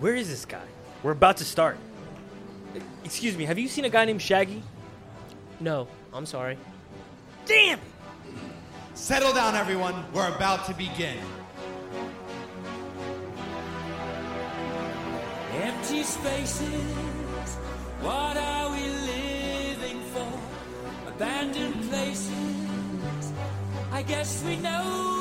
Where is this guy? We're about to start. Excuse me, have you seen a guy named Shaggy? No, I'm sorry. Damn! Settle down, everyone. We're about to begin. Empty spaces, what are we living for? Abandoned places, I guess we know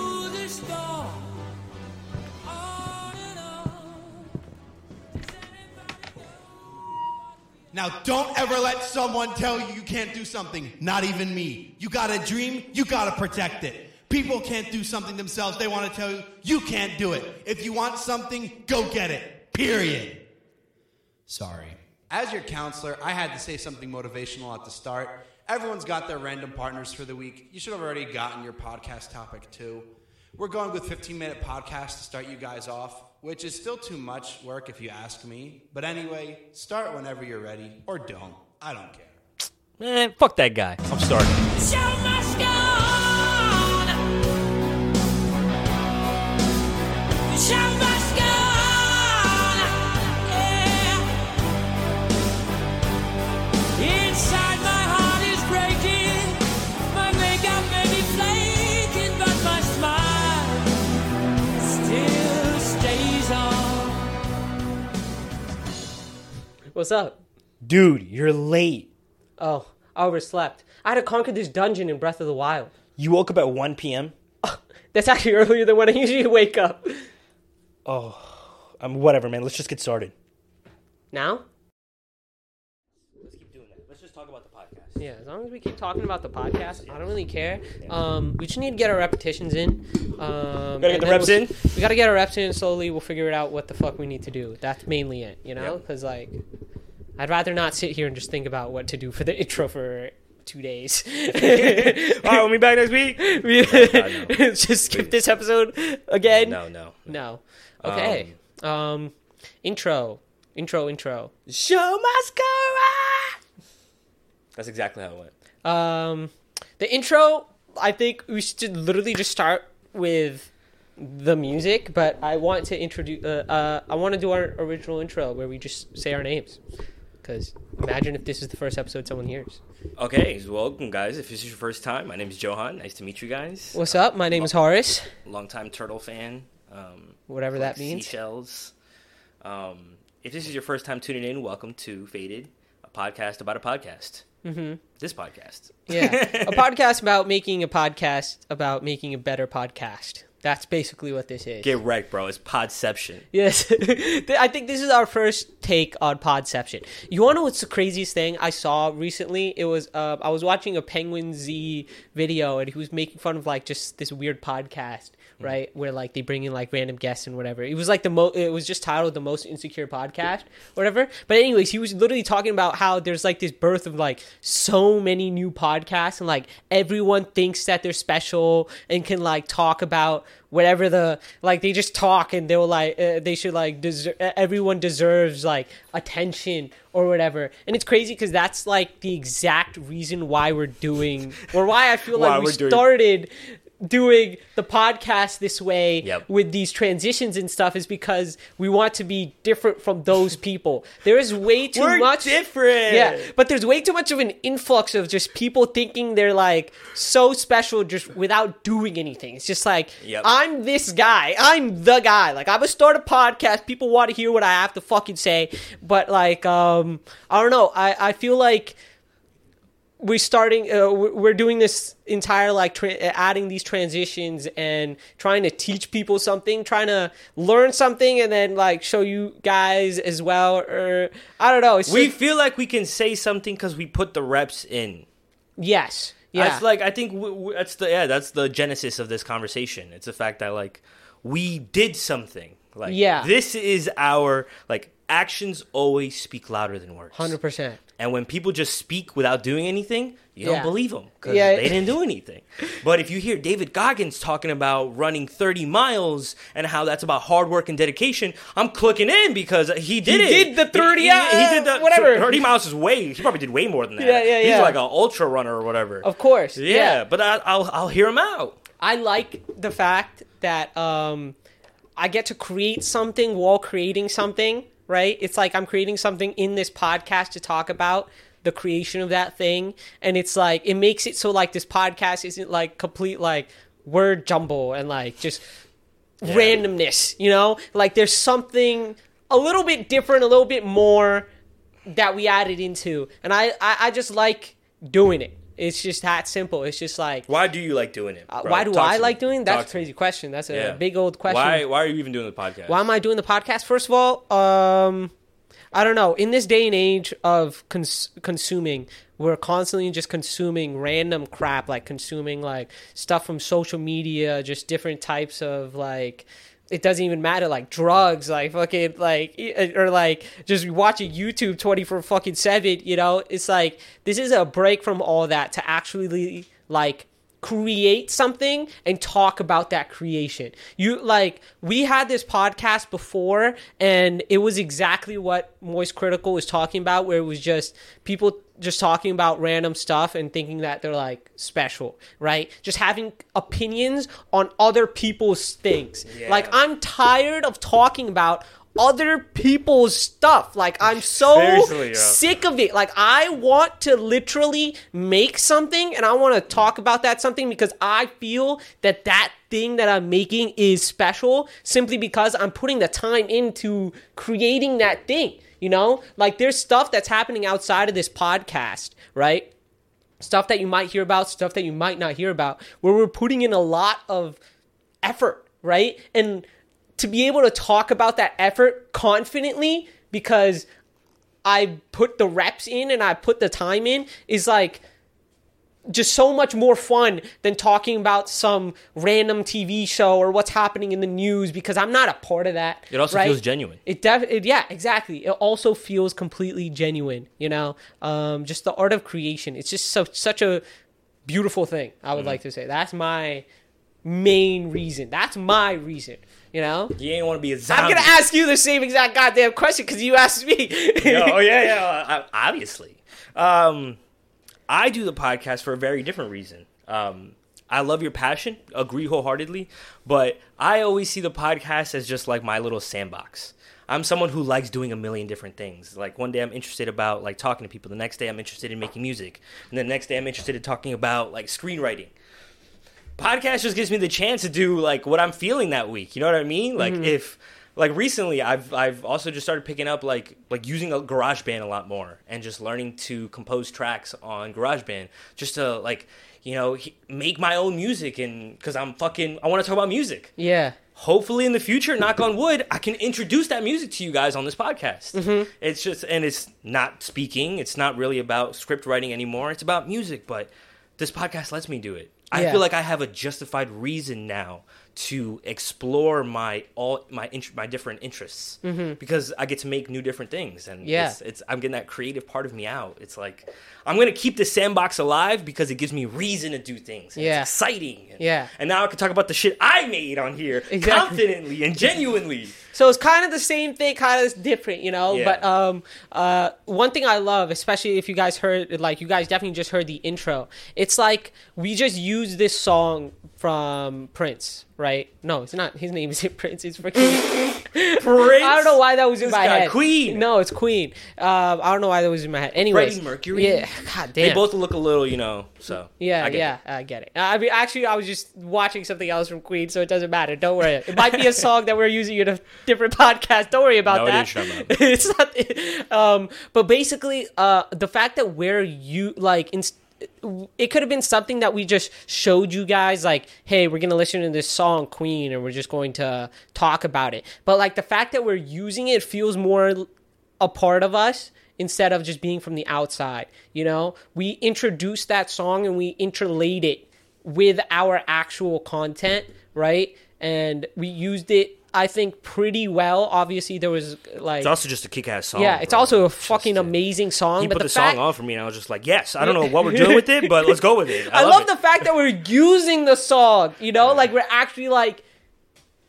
Now, don't ever let someone tell you you can't do something. Not even me. You got a dream, you got to protect it. People can't do something themselves. They want to tell you you can't do it. If you want something, go get it. Period. Sorry. As your counselor, I had to say something motivational at the start. Everyone's got their random partners for the week. You should have already gotten your podcast topic too. We're going with 15 minute podcast to start you guys off, which is still too much work if you ask me. But anyway, start whenever you're ready or don't. I don't care. Man, fuck that guy. I'm starting. What's up? Dude, you're late. Oh, I overslept. I had to conquer this dungeon in Breath of the Wild. You woke up at 1 p.m.? That's actually earlier than when I usually wake up. Oh, um, whatever, man. Let's just get started. Now? Let's keep doing that. Let's just talk about the podcast. Yeah, as long as we keep talking about the podcast, I don't really care. Um, we just need to get our repetitions in. Um, Gotta get the reps in? We gotta get our reps in slowly. We'll figure it out what the fuck we need to do. That's mainly it, you know? Because, like, I'd rather not sit here and just think about what to do for the intro for two days. All right, we'll be back next week. no. just skip this episode again. No, no. No. Okay. Um, intro. Intro, intro. Show must go on. That's exactly how it went. Um, the intro, I think we should literally just start with the music, but I want to introduce, uh, uh, I want to do our original intro where we just say our names. Because imagine if this is the first episode someone hears. Okay, welcome, guys. If this is your first time, my name is Johan. Nice to meet you guys. What's up? My name is Horace. Longtime turtle fan. Um, Whatever that means. Seashells. Um, if this is your first time tuning in, welcome to Fated, a podcast about a podcast. Mm-hmm. This podcast. Yeah. a podcast about making a podcast about making a better podcast. That's basically what this is. Get wrecked, bro. It's Podception. Yes, I think this is our first take on Podception. You want to know what's the craziest thing I saw recently? It was uh, I was watching a Penguin Z video, and he was making fun of like just this weird podcast, right? Where like they bring in like random guests and whatever. It was like the most. It was just titled "The Most Insecure Podcast," whatever. But anyways, he was literally talking about how there's like this birth of like so many new podcasts, and like everyone thinks that they're special and can like talk about whatever the like they just talk and they'll like uh, they should like deserve everyone deserves like attention or whatever and it's crazy because that's like the exact reason why we're doing or why i feel like we we're doing- started doing the podcast this way Yep. with these transitions and stuff is because we want to be different from those people there is way too We're much different. yeah, but there's way too much of an influx of just people thinking they're like so special just without doing anything. It's just like Yep. I'm this guy. I'm the guy. Like I'm gonna start a podcast. People want to hear what I have to fucking say, but like um I don't know. I I feel like we're starting uh, we're doing this entire like tra- adding these transitions and trying to teach people something trying to learn something and then like show you guys as well or i don't know it's We just- feel like we can say something because we put the reps in. yes yeah That's like I think w- w- that's the yeah that's the genesis of this conversation. It's the fact that like we did something. Like Yeah. this is our like actions always speak louder than words. 100% And when people just speak without doing anything, you Yeah. don't believe them because Yeah. they didn't do anything. but if you hear David Goggins talking about running 30 miles and how that's about hard work and dedication, I'm clicking in because he did He it. did the 30 He, he, did the whatever. 30 miles is way. He probably did way more than that. Yeah, yeah, He's yeah. like an ultra runner or whatever. of course yeah, but I, I'll I'll hear him out. I like the fact that um I get to create something while creating something, right? It's like I'm creating something in this podcast to talk about the creation of that thing. And it's like, it makes it so like this podcast isn't like complete like word jumble and like just randomness, you know? Like there's something a little bit different, a little bit more that we added into. And I, I, I just like doing it. It's just that simple. It's just like, Why do you like doing it? uh, why do Talk I like me. doing? Talk That's a crazy question. That's a Yeah. big old question. Why why are you even doing the podcast? Why am I doing the podcast? First of all, um, I don't know. In this day and age of cons- consuming, we're constantly just consuming random crap, like consuming like stuff from social media, just different types of like. It doesn't even matter, like drugs, like fucking, like e- uh, or like just watching YouTube twenty four fucking seven. You know, it's like this is a break from all that to actually like create something and talk about that creation. You like we had this podcast before and it was exactly what Moist Critikal was talking about where it was just people just talking about random stuff and thinking that they're like special, right? Just having opinions on other people's things. Yeah. Like I'm tired of talking about other people's stuff. Like I'm so yeah. sick of it. Like I want to literally make something and I want to talk about that something because I feel that that thing that I'm making is special simply because I'm putting the time into creating that thing. You know, like there's stuff that's happening outside of this podcast, right? Stuff that you might hear about, stuff that you might not hear about, where we're putting in a lot of effort, right? And to be able to talk about that effort confidently because I put the reps in and I put the time in is like just so much more fun than talking about some random TV show or what's happening in the news because I'm not a part of that. It also right? feels genuine. It definitely, yeah, exactly. It also feels completely genuine, you know? Um just the art of creation. It's just so such a beautiful thing, I would Mm-hmm. like to say. That's my main reason. That's my reason, you know? You ain't want to be a zombie. I'm gonna ask you the same exact goddamn question because you asked me. Yeah, oh yeah, yeah. uh, Obviously, um, I do the podcast for a very different reason. Um, I love your passion, agree wholeheartedly, but I always see the podcast as just like my little sandbox. I'm someone who likes doing a million different things. Like one day I'm interested about like talking to people. The next day I'm interested in making music, and the next day I'm interested in talking about like screenwriting podcast just gives me the chance to do like what I'm feeling that week. You know what I mean? Like if like recently I've I've also just started picking up like like using a GarageBand a lot more and just learning to compose tracks on GarageBand just to like you know he- make my own music and cuz I'm fucking I want to talk about music. yeah. Hopefully in the future, knock on wood, I can introduce that music to you guys on this podcast. Mm-hmm. It's just and it's not speaking, it's not really about script writing anymore. It's about music, but this podcast lets me do it. I Yeah. feel like I have a justified reason now to explore my all my int- my different interests because I get to make new different things and Mm-hmm. Yeah. it's, it's I'm getting that creative part of me out. It's like I'm gonna keep the sandbox alive because it gives me reason to do things. Yeah. it's exciting. And, Yeah. and now I can talk about the shit I made on here Exactly. confidently and genuinely. So it's kind of the same thing, kind of different, you know. Yeah. But um, uh, one thing I love, especially if you guys heard, like you guys definitely just heard the intro. It's like we just used this song from Prince, right? No, it's not. His name isn't Prince. It's freaking. Prince. I don't know why that was in This my head. Queen. No, it's Queen. Um, I don't know why that was in my head. Anyway, Freddie Mercury? Yeah. God damn. They both look a little, you know. So Yeah, I get yeah, it. I get it. I mean, actually, I was just watching something else from Queen, so it doesn't matter. Don't worry. It might be a song that we're using in a different podcast. Don't worry about No that. talking it's not. Um, but basically, uh, the fact that we're you like. Inst- it could have been something that we just showed you guys like hey we're gonna listen to this song queen and we're just going to talk about it but like the fact that we're using it feels more a part of us instead of just being from the outside you know we introduced that song and we interlaid it with our actual content right and we used it i think pretty well obviously there was like It's also just a kick-ass song. yeah it's bro. also a fucking just, amazing song He but put the, the, fact, song on for me, and I was just like, "Yes, I don't know what we're doing with it, but let's go with it." I, I, love, it. the fact that we're using the song, you know, like we're actually like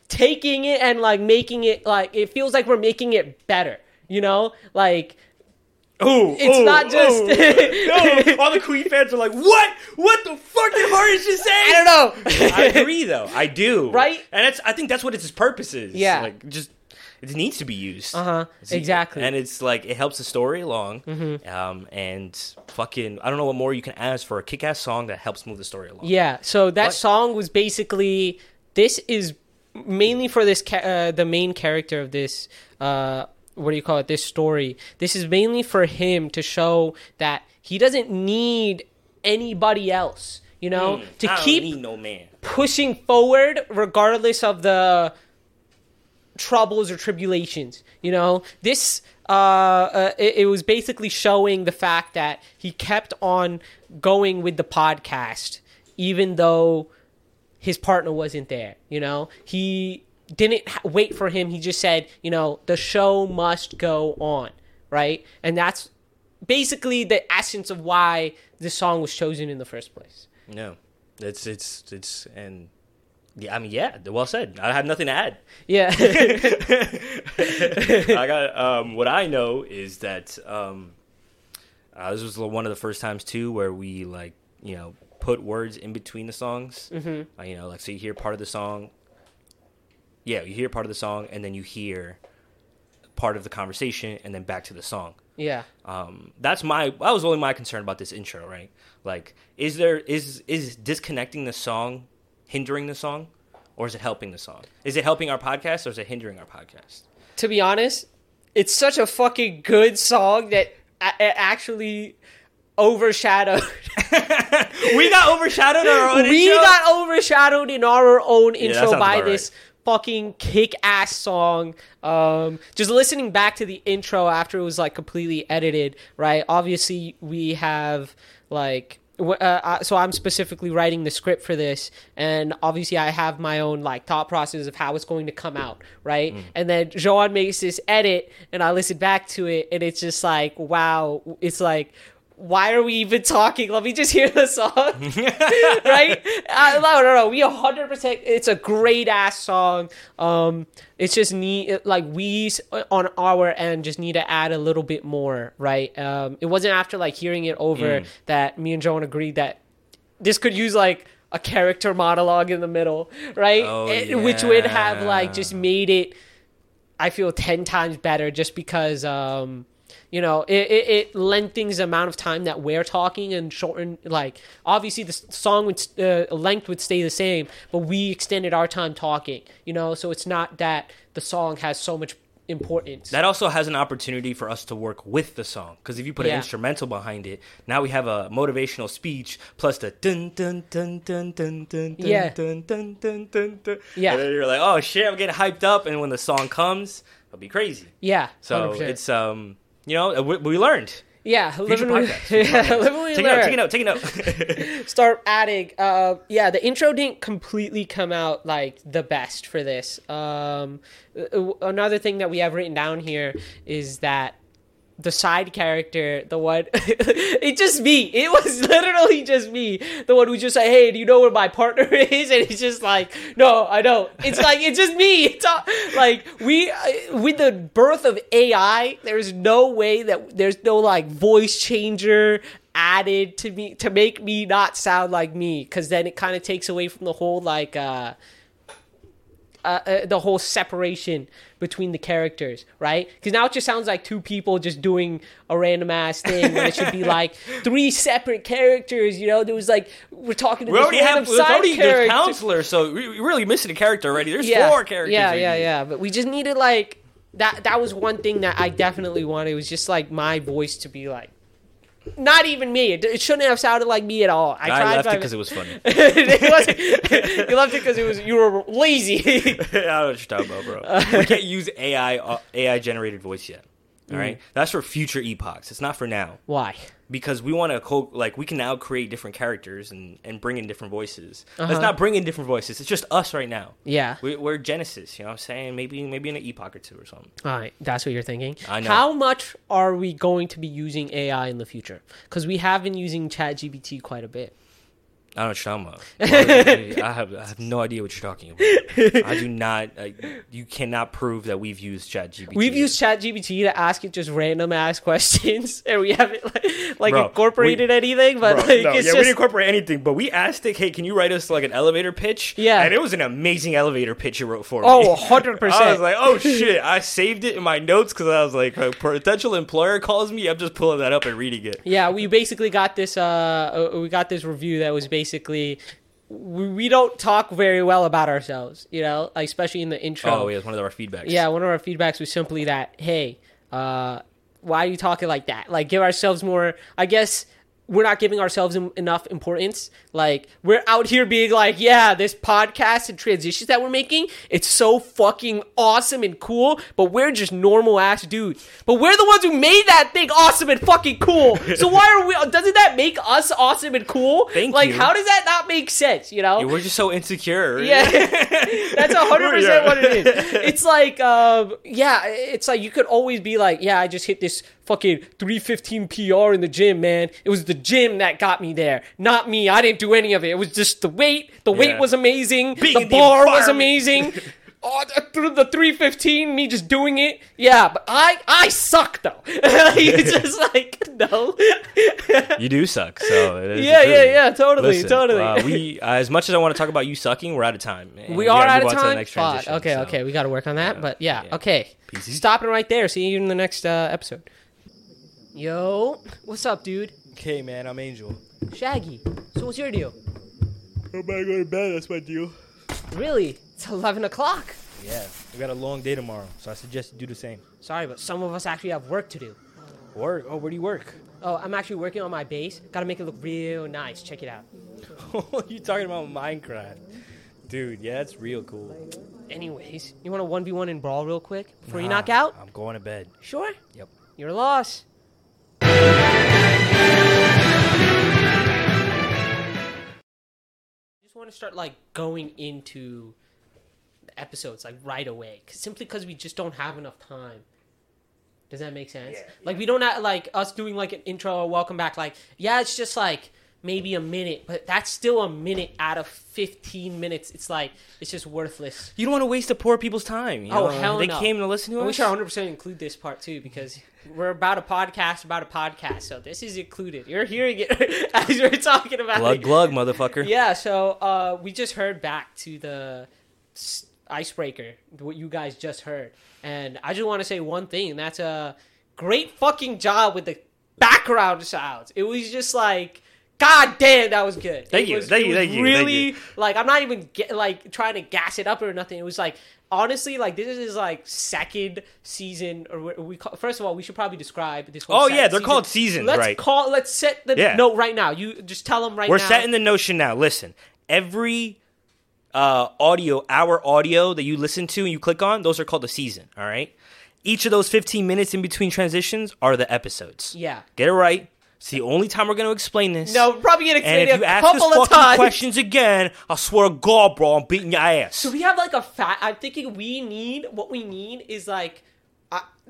taking it and like making it like it feels like we're making it better, you know? Like Oh, It's not just- no. All the Queen fans are like, "What? What the fuck did Horace just say?" I don't know. I agree, though. I do. Right? And it's. I think that's what its purpose is. Yeah. Like just. It needs to be used. Uh-huh. Exactly. And it's like it helps the story along. Um. And fucking, I don't know what more you can ask for a kick-ass song that helps move the story along. Yeah. So that song was basically this is mainly for this ca- uh, the main character of this uh what do you call it this story. This is mainly for him to show that he doesn't need anybody else, you know, to Hmm. I keep no man. pushing forward regardless of the troubles or tribulations you know this uh, uh it, it was basically showing the fact that he kept on going with the podcast even though his partner wasn't there you know he didn't wait for him he just said you know the show must go on right and that's basically the essence of why this song was chosen in the first place No, it's it's it's and yeah. I mean, yeah. Well said. I have nothing to add. yeah I got um, what I know is that um, uh, this was one of the first times too where we like you know put words in between the songs. Mm-hmm. Uh, you know, like so you hear part of the song. Yeah, you hear part of the song, and then you hear part of the conversation, and then back to the song. yeah Um, that's my that was only my concern about this intro, right? Like, is there is is disconnecting the song hindering the song, or is it helping the song? Is it helping our podcast, or is it hindering our podcast? to be honest, it's such a fucking good song that it actually overshadowed. we got overshadowed on our own we intro? got overshadowed in our own intro sounds by about this fucking kick-ass song. Um, just listening back to the intro after it was like completely edited, right? Obviously, we have like. Uh, uh, so I'm specifically writing the script for this, and obviously I have my own like thought process of how it's going to come out, right? Mm. And then Joan makes this edit, and I listen back to it, and it's just like, wow, it's like, why are we even talking? Let me just hear the song, right? Uh, no, no, no. We hundred percent. It's a great ass song. Um, it's just need like we on our end just need to add a little bit more, right? Um, it wasn't after like hearing it over Mm. that me and Joan agreed that this could use like a character monologue in the middle, right? Oh, It- Which would have like just made it I feel ten times better just because um you know it, it, it lengthens the amount of time that we're talking and shorten like obviously the song would uh, length would stay the same but we extended our time talking you know so it's not that the song has so much importance That also has an opportunity for us to work with the song because if you put Yeah. an instrumental behind it, now we have a motivational speech plus the dun dun dun dun dun dun dun Yeah. dun dun dun dun dun. Yeah. and then you're like, oh shit, I'm getting hyped up, and when the song comes, it'll be crazy. yeah So 100%. it's um, you know, we, we learned. yeah Future living with, podcast. Yeah, podcast. living with Take it out, take it out, take it out. start adding uh yeah the intro didn't completely come out like the best for this um uh, another thing that we have written down here is that the side character the one it's just me. It was literally just me. The one who just like hey do you know where my partner is? And it's just like no i don't. It's like it's just me. It's all, like we uh, with the birth of ai there's no way that there's no like voice changer added to me to make me not sound like me because then it kind of takes away from the whole like uh uh, uh, the whole separation between the characters, right? Because now it just sounds like two people just doing a random ass thing when it should be like three separate characters. You know, there was like we're talking to we already have side already character. the counselor, so we- we're really missing a character already. There's yeah, four characters. Yeah, yeah, need. yeah. But we just needed like that. That was one thing that I definitely wanted. It was just like my voice to be like. Not even me. It, it shouldn't have sounded like me at all. I, I tried left it because it was funny. it you left it because it was you were lazy. I don't know what you're talking about, bro. we can't use AI uh, AI generated voice yet. All right, that's for future epochs. It's not for now Why? Because we want to co- like we can now create different characters and and bring in different voices. Uh-huh. Let's not bring in different voices. It's just us right now. Yeah. We, we're Genesis. You know what I'm saying? Maybe maybe in an epoch or two or something. All right, that's what you're thinking. I know. How much are we going to be using AI in the future? Because we have been using ChatGPT quite a bit. I don't know what you're talking about. I have I have no idea what you're talking about. I do not. Uh, you cannot prove that we've used ChatGPT. We've used ChatGPT to ask it just random ass questions, and we haven't like, like Bro, incorporated we- anything. But Bro, like, no, it's yeah, we didn't incorporate anything, but we asked it, "Hey, can you write us like an elevator pitch?" Yeah. and it was an amazing elevator pitch you wrote for me. oh, 100 percent. I was like, "Oh shit!" I saved it in my notes because I was like, "A potential employer calls me." I'm just pulling that up and reading it. Yeah, we basically got this. Uh, uh, we got this review that was basically we, don't talk very well about ourselves, you know, like, especially in the intro. Oh, yeah, it's one of our feedbacks. Yeah, one of our feedbacks was simply that, hey, uh, why are you talking like that? Like, give ourselves more. I guess we're not giving ourselves em- enough importance. Like, we're out here being like, yeah, this podcast and transitions that we're making, it's so fucking awesome and cool, but we're just normal ass dudes. But we're the ones who made that thing awesome and fucking cool. So why are we? Doesn't that make us awesome and cool? Thank like, you. how does that not make sense? You know? Yeah, we're just so insecure. Yeah, that's a hundred percent Yeah. what it is. It's like, um, yeah, it's like you could always be like, yeah, I just hit this fucking three fifteen PR in the gym, man. It was the gym that got me there, not me. I didn't do any of it. It was just the weight. The weight was amazing. Being the in the bar was amazing. Oh, through the 315, me just doing it. Yeah, but I I suck though. it's just like no. You do suck. So it is Yeah, yeah, yeah, totally, Listen, totally. Uh, we uh, as much as I want to talk about you sucking, we're out of time. We gotta are out of the time. next transition, okay, so. okay, we got to work on that. But yeah, yeah. okay. Peasy. Stopping right there. See you in the next uh, episode. Yo, what's up, dude? Okay, man, I'm Angel. Shaggy. So what's your deal? I'm about to go to bed. That's my deal. Really? It's eleven o'clock. Yeah, we got a long day tomorrow, so I suggest you do the same. Sorry, but some of us actually have work to do. Work? Oh, where do you work? Oh, I'm actually working on my base. Got to make it look real nice. Check it out. you talking about Minecraft, dude? Yeah, it's real cool. Anyways, you want a one v one in brawl real quick before you knock out? I'm going to bed. Sure. Yep. Your loss. Just want to start like going into the episodes like right away, 'cause- simply because we just don't have enough time. Does that make sense? Like we don't have like us doing like an intro or welcome back. Like yeah, it's just like maybe a minute, but that's still a minute out of fifteen minutes. It's like it's just worthless. You don't want to waste the poor people's time. You Oh, know? hell They no. came to listen to us. We should 100 percent include this part too because we're about a podcast about a podcast, so this is included. You're hearing it as we're talking about Glug it. glug, motherfucker. Yeah, so uh, we just heard back to the icebreaker, what you guys just heard, and I just want to say one thing, and that's a great fucking job with the background sounds. It was just like. God damn, that was good. Thank It you, was- thank you, thank you, thank Really, you. like I'm not even get, like trying to gas it up or nothing. It was like honestly, like this is like second season, or we, call, first of all, we should probably describe this. whole Oh, yeah, they're season. called seasons, Let's right. call. Let's set the Yeah. note right now. You just tell them right now. We're now. setting the notion now. Listen, every uh, audio, our audio that you listen to and you click on, those are called a season. All right. Each of those 15 minutes in between transitions are the episodes. Yeah. Get it right. It's the only time we're going to explain this. No, we're probably gonna explain And if it you a ask us couple of fucking times. questions again, I swear to God, bro, I'm beating your ass. Do we have like a fat? I'm thinking we need what we need is like.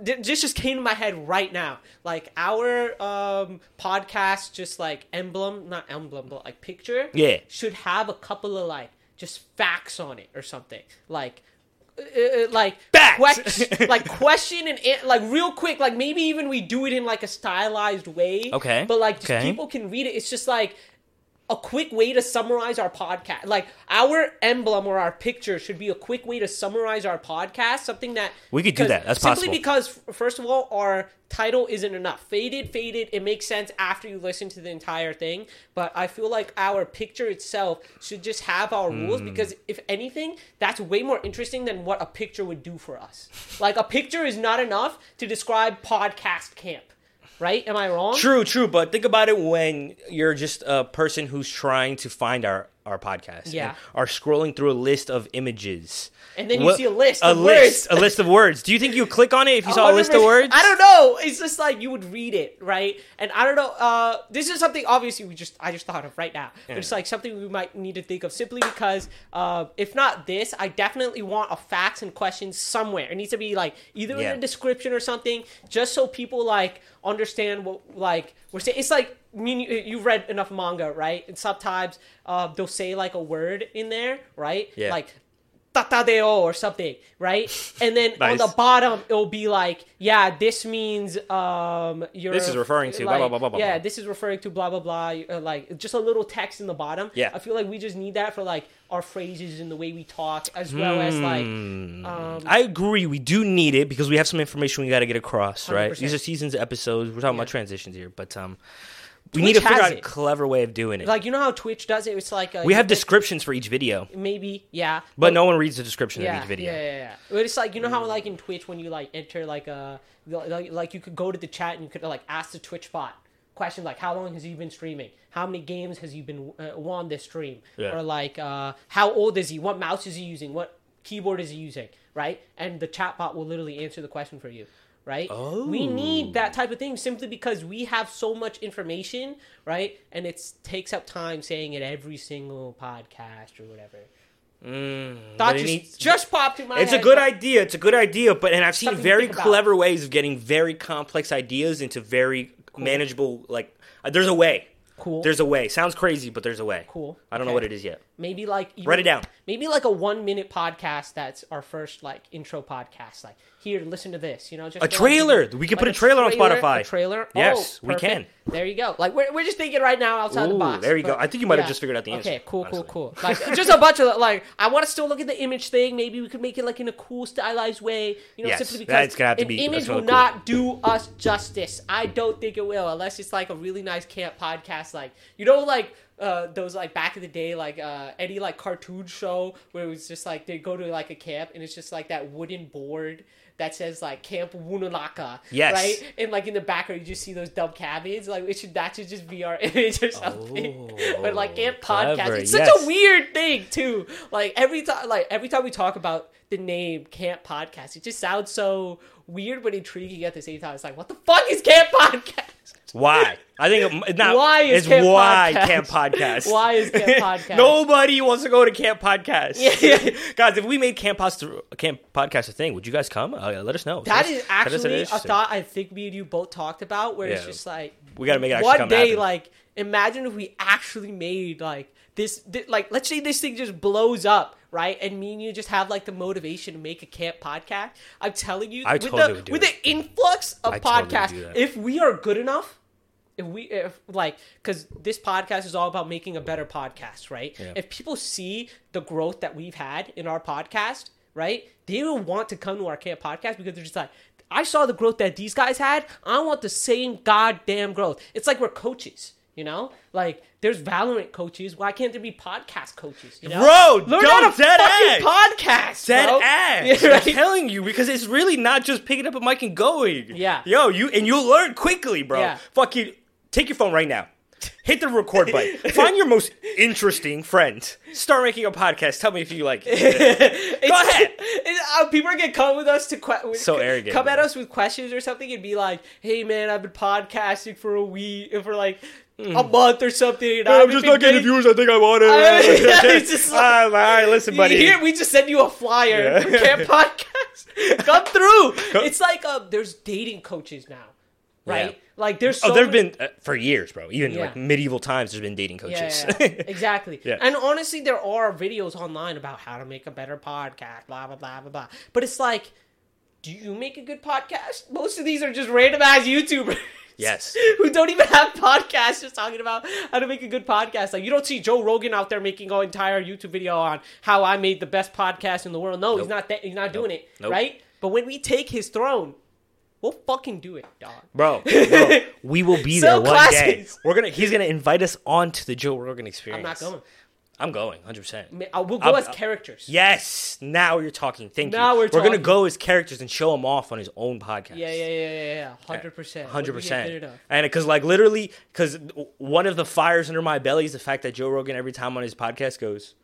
Th- this just came to my head right now. Like our um podcast, just like emblem, not emblem, but like picture. Yeah. should have a couple of like just facts on it or something. Like. Uh, uh, like quest- like question and an- like real quick like maybe even we do it in like a stylized way. Okay, but like just okay. people can read it. It's just like a quick way to summarize our podcast. Like our emblem or our picture should be a quick way to summarize our podcast. Something that We could do that. That's simply possible. because first of all, our title isn't enough. Fated, Fated. It makes sense after you listen to the entire thing. But I feel like our picture itself should just have our rules Hmm. because if anything, that's way more interesting than what a picture would do for us. Like a picture is not enough to describe podcast camp. Right? Am I wrong? True, true, but think about it when you're just a person who's trying to find our our podcast. Yeah. are scrolling through a list of images. And then you What- see a list a list, words. a list of words. Do you think you click on it if you saw a list of words? I don't know. It's just like you would read it, right? And I don't know. Uh, this is something obviously we just I just thought of right now. But it's like something we might need to think of simply because uh, if not this, I definitely want a facts and questions somewhere. It needs to be like either Yeah. in a description or something, just so people like understand what like we're saying. It's like mean you, you've read enough manga, right? And sometimes uh, they'll say like a word in there, right? Yeah. Like tatadeo or something, right? And then on the bottom it'll be like, yeah, this means um you're This is referring to blah, like, blah, blah, blah, blah, Yeah, this is referring to blah blah blah. Uh, like just a little text in the bottom. Yeah. I feel like we just need that for like our phrases and the way we talk, as well as like Hmm. um I agree. We do need it because we have some information we got to get across, right? 100%. These are seasons, episodes. We're talking Yeah. about transitions here, but um, we Twitch need to figure out a it. clever way of doing it. like you know how Twitch does it. It's like a, we have descriptions for each video, maybe yeah, but no one reads the description yeah, of each video. Yeah, yeah, yeah. But it's like you know how like in Twitch when you like enter like a like, like you could go to the chat and you could like ask the Twitch bot questions like how long has he been streaming? How many games has he been uh, won this stream? Yeah. Or like uh, how old is he? What mouse is he using? What keyboard is he using? Right? And the chat bot will literally answer the question for you. Right? We need that type of thing simply because we have so much information, right? And it takes up time saying it every single podcast or whatever. Mm, Thought just, needs- just popped in my head. it's a good idea. It's a good idea, but and I've seen Something very think about. clever ways of getting very complex ideas into very manageable. Like, uh, there's a way. Cool. There's a way. Sounds crazy, but there's a way. Cool. I don't know what it is yet. Maybe like even- Write it down. Maybe like a one minute podcast that's our first like intro podcast. Like here, listen to this. You know, just A to, like, trailer. We can like put a trailer on Spotify. A trailer. Oh, yes, Oh, we can. There you go. Like we're, we're just thinking right now outside the box. there you go. I think you might have just figured out the answer, Okay, cool, honestly. cool, cool. Like just a bunch of like I want to still look at the image thing. Maybe we could make it like in a cool stylized way. You know, Yes, simply because that's gonna have to be- image will cool. not do us justice. I don't think it will, unless it's like a really nice camp podcast, like you know, like uh, those like back in the day, like uh, any like cartoon show where it was just like they go to like a camp and it's just like that wooden board that says like Camp Wununaka, Yes. right? And like in the background, you just see those dumb cabins. Like it should that should just be our image or something. but like Camp podcast, clever, it's such yes. a weird thing too. Like every time, like every time we talk about the name Camp Podcast, it just sounds so weird but intriguing at the same time. It's like, what the fuck is Camp Podcast? Why? I think it's not. Why is it's Camp why Podcast? Camp Podcast? Why is Camp Podcast? Nobody wants to go to Camp Podcast. Yeah, yeah. guys, if we made Camp, Post- Camp Podcast a thing, would you guys come? Uh, let us know. That is actually a thought I think me and you both talked about, where it's just like We gotta make it actually one day, happen. like imagine if we actually made like this, thi- like let's say this thing just blows up, right? And me and you just have like the motivation to make a camp podcast. I'm telling you, I with totally the with it. the influx of I podcasts, that. if we are good enough. If we if like because this podcast is all about making a better podcast, right? Yeah. If people see the growth that we've had in our podcast, right, they will want to come to our camp podcast because they're just like, I saw the growth that these guys had. I want the same goddamn growth. It's like we're coaches, you know? Like there's Valorant coaches. Why can't there be podcast coaches? You know? Bro, learn don't how to dead fucking ass. podcast. Dead bro. ass. Yeah, I'm telling you because it's really not just picking up a mic and going. Yeah. Yo, you and you'll learn quickly, bro. Yeah. Fucking take your phone right now. Hit the record button. Find your most interesting friend. Start making a podcast. Tell me if you like it. Go ahead. uh, people are gonna come with us to que- with- So arrogant, Come at us with questions or something and be like, "Hey man, I've been podcasting for a week, for like a Hmm. month or something. and I haven't been getting- views I think I wanted. I- it's just like- all right, listen, buddy. Here, we just send you a flyer Yeah. for Camp Podcast. Come through. It's like uh, there's dating coaches now, right? Yeah. Like there's so oh, there've many- been uh, for years, bro. Even Yeah. like medieval times, there's been dating Yeah, coaches. yeah, yeah. exactly. Yeah. And honestly, there are videos online about how to make a better podcast, blah blah blah blah blah. But it's like, do you make a good podcast? Most of these are just random ass YouTubers. Yes. Who don't even have podcasts, just talking about how to make a good podcast. Like you don't see Joe Rogan out there making an entire YouTube video on how I made the best podcast in the world. No, he's not. That, he's not doing it, Nope. right? But when we take his throne, we'll fucking do it, dog. Bro, bro, we will be Sell there one day. We're gonna. He's gonna invite us on to the Joe Rogan experience. I'm not going. I'm going, hundred percent. Ma- I- We'll go I'm- as uh, characters. Yes, now you're talking. Thank Now you. we're gonna go as characters and show him off on his own podcast. Yeah, yeah, yeah, yeah, yeah. Hundred percent. Hundred percent. And uh, because like literally, because one of the fires under my belly is the fact that Joe Rogan every time on his podcast goes,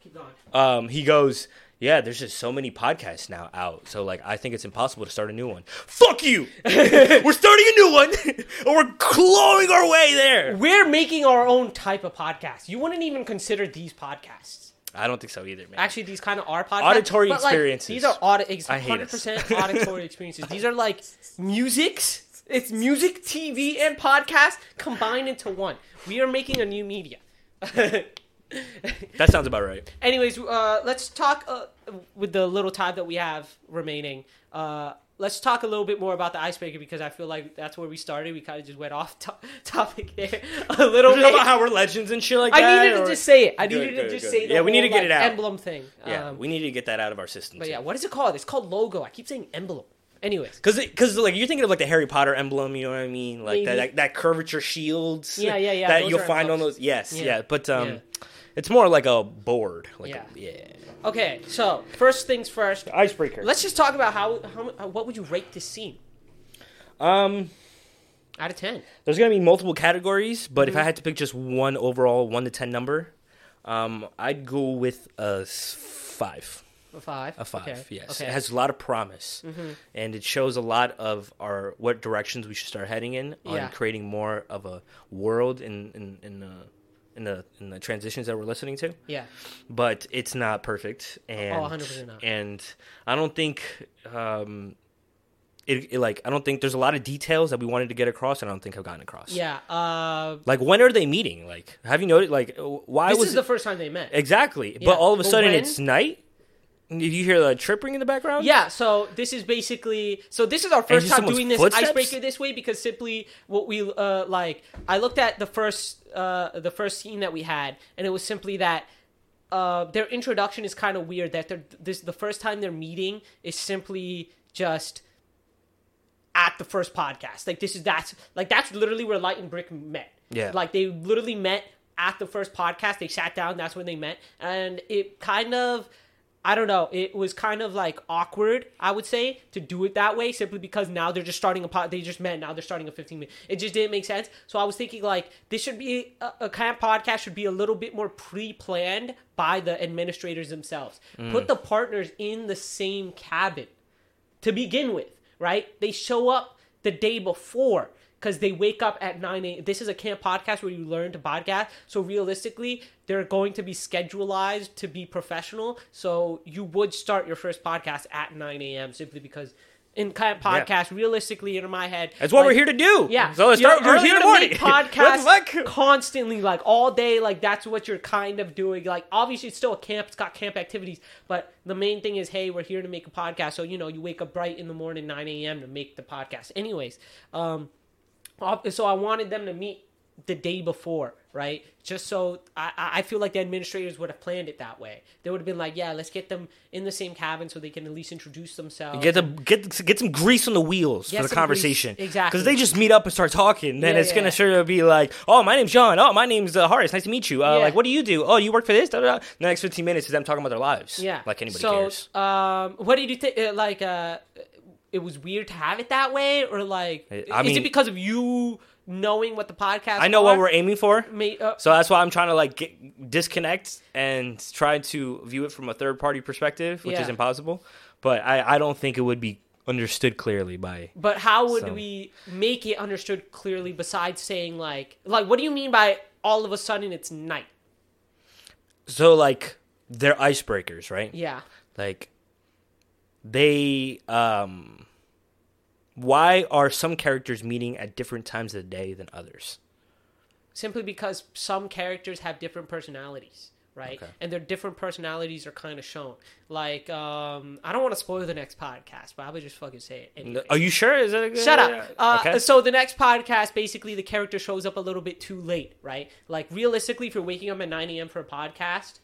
Keep going. um, he goes, yeah, there's just so many podcasts now out. So like, I think it's impossible to start a new one. Fuck you. we're starting a new one, and we're clawing our way there. We're making our own type of podcast. You wouldn't even consider these podcasts. I don't think so either, man. Actually, these kind of are podcasts. Auditory but, like, experiences. these are audi- ex- I hate 100% auditory experiences. These are like musics It's music, TV, and podcast combined into one. We are making a new media. That sounds about right. Anyways, uh, let's talk uh, with the little time that we have remaining. Uh, let's talk a little bit more about the icebreaker because I feel like that's where we started. We kind of just went off to- topic there a little bit. about how we're legends and shit like I that. I needed or- to just say it. I Good, needed to good, just good. say the Yeah, we need whole, to get like, it out. emblem thing. Yeah, Um, we need to get that out of our system. but yeah, what is it called? It's called logo. I keep saying emblem. Anyways, Because, because like you're thinking of like the Harry Potter emblem, you know what I mean, like that, Maybe. that that curvature shields. Yeah, yeah, yeah, That those you'll find on those. Yes, Yeah. yeah. But um, Yeah. It's more like a board. Like Yeah. A, yeah. okay. So first things first. Icebreaker. Let's just talk about how, how uh, what would you rate this scene um, out of ten? there's gonna be multiple categories, but Mm-hmm. if I had to pick just one overall one to ten number, um, I'd go with a five. A five. A five, Okay. yes. Okay. It has a lot of promise, Mm-hmm. and it shows a lot of our what directions we should start heading in on Yeah. creating more of a world in in in the in the in the transitions that we're listening to. yeah. But it's not perfect, and 100% not. and I don't think um, it, it like I don't think there's a lot of details that we wanted to get across, and I don't think I've gotten across. Yeah. Uh, Like when are they meeting? Like have you noticed? Like why this was is it- the first time they met. exactly? Yeah, But all of a but sudden when- it's night. Did you hear the tripping in the background? Yeah, so this is basically so this is our first time doing this footsteps? icebreaker this way because simply what we uh like I looked at the first uh the first scene that we had and it was simply that uh their introduction is kind of weird that they're this the first time they're meeting is simply just at the first podcast. Like this is that's like that's literally where Light and Brick met. Yeah. Like they literally met at the first podcast. They sat down, that's when they met. And it kind of I don't know, it was kind of like awkward, I would say, to do it that way simply because now they're just starting a pod they just met, now they're starting a 15 minute. It just didn't make sense. So I was thinking like this should be a, a camp podcast should be a little bit more pre-planned by the administrators themselves. Mm. Put the partners in the same cabin to begin with, right? They show up the day before because they wake up at 9 a.m. This is a camp podcast where you learn to podcast. So realistically, they're going to be schedulized to be professional. So you would start your first podcast at 9 a.m. simply because in camp podcast, realistically, in my head, That's what like- we're here to do. yeah, So let's start you're early here in to the morning. make podcasts constantly, like all day. Like that's what you're kind of doing. Like obviously, it's still a camp. It's got camp activities, but the main thing is, hey, we're here to make a podcast. So you know, you wake up bright in the morning, 9 a.m. to make the podcast. Anyways, um, so I wanted them to meet the day before, right? Just so I, I feel like the administrators would have planned it that way. They would have been like, yeah, let's get them in the same cabin so they can at least introduce themselves. Get them get get some grease on the wheels Get for the conversation. grease, exactly. Because they just meet up and start talking, then Yeah, it's yeah. gonna sort of be like, "Oh, my name's John. Oh, my name's uh, Horace. Nice to meet you. Uh, Yeah. Like, what do you do? Oh, you work for this." Da, da, da. The next fifteen minutes is them talking about their lives. Yeah. like anybody so, cares. um, what did you think? Uh, like, uh, it was weird to have it that way, or like, I is mean- it because of you knowing what the podcast? I know what we're aiming for. May, uh, So that's why I'm trying to like get, disconnect and try to view it from a third party perspective, which is impossible. But I, I don't think it would be understood clearly by. but how would So- we make it understood clearly? Besides saying like, like, what do you mean by all of a sudden it's night? So like they're icebreakers, right? Yeah. Like they um why are some characters meeting at different times of the day than others? simply because some characters have different personalities right Okay. and their different personalities are kind of shown like um i don't want to spoil the next podcast but i would just fucking say it anyway. Are you sure? Is that a good Shut up. Uh, okay. So the next podcast, basically, the character shows up a little bit too late, right? Like realistically, if you're waking up at 9 a.m. for a podcast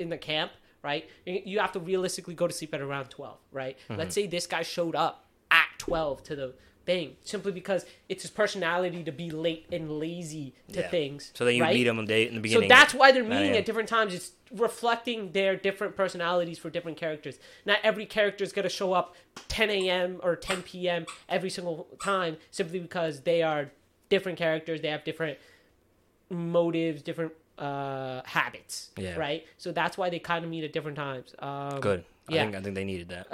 in the camp, right, you you have to realistically go to sleep at around 12, right? Mm-hmm. Let's say this guy showed up at 12 to the thing, simply because it's his personality to be late and lazy to Yeah. things. So then you right? meet them on day in the beginning. So that's why they're meeting at different times. It's reflecting their different personalities for different characters. Not every character is going to show up 10 a.m. or 10 p.m. every single time simply because they are different characters. They have different motives, different uh, habits. Yeah. Right. So that's why they kind of meet at different times. Um, good. I Yeah. think I think they needed that.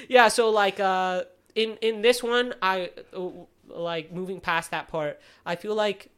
yeah so like uh in in this one i uh, like moving past that part i feel like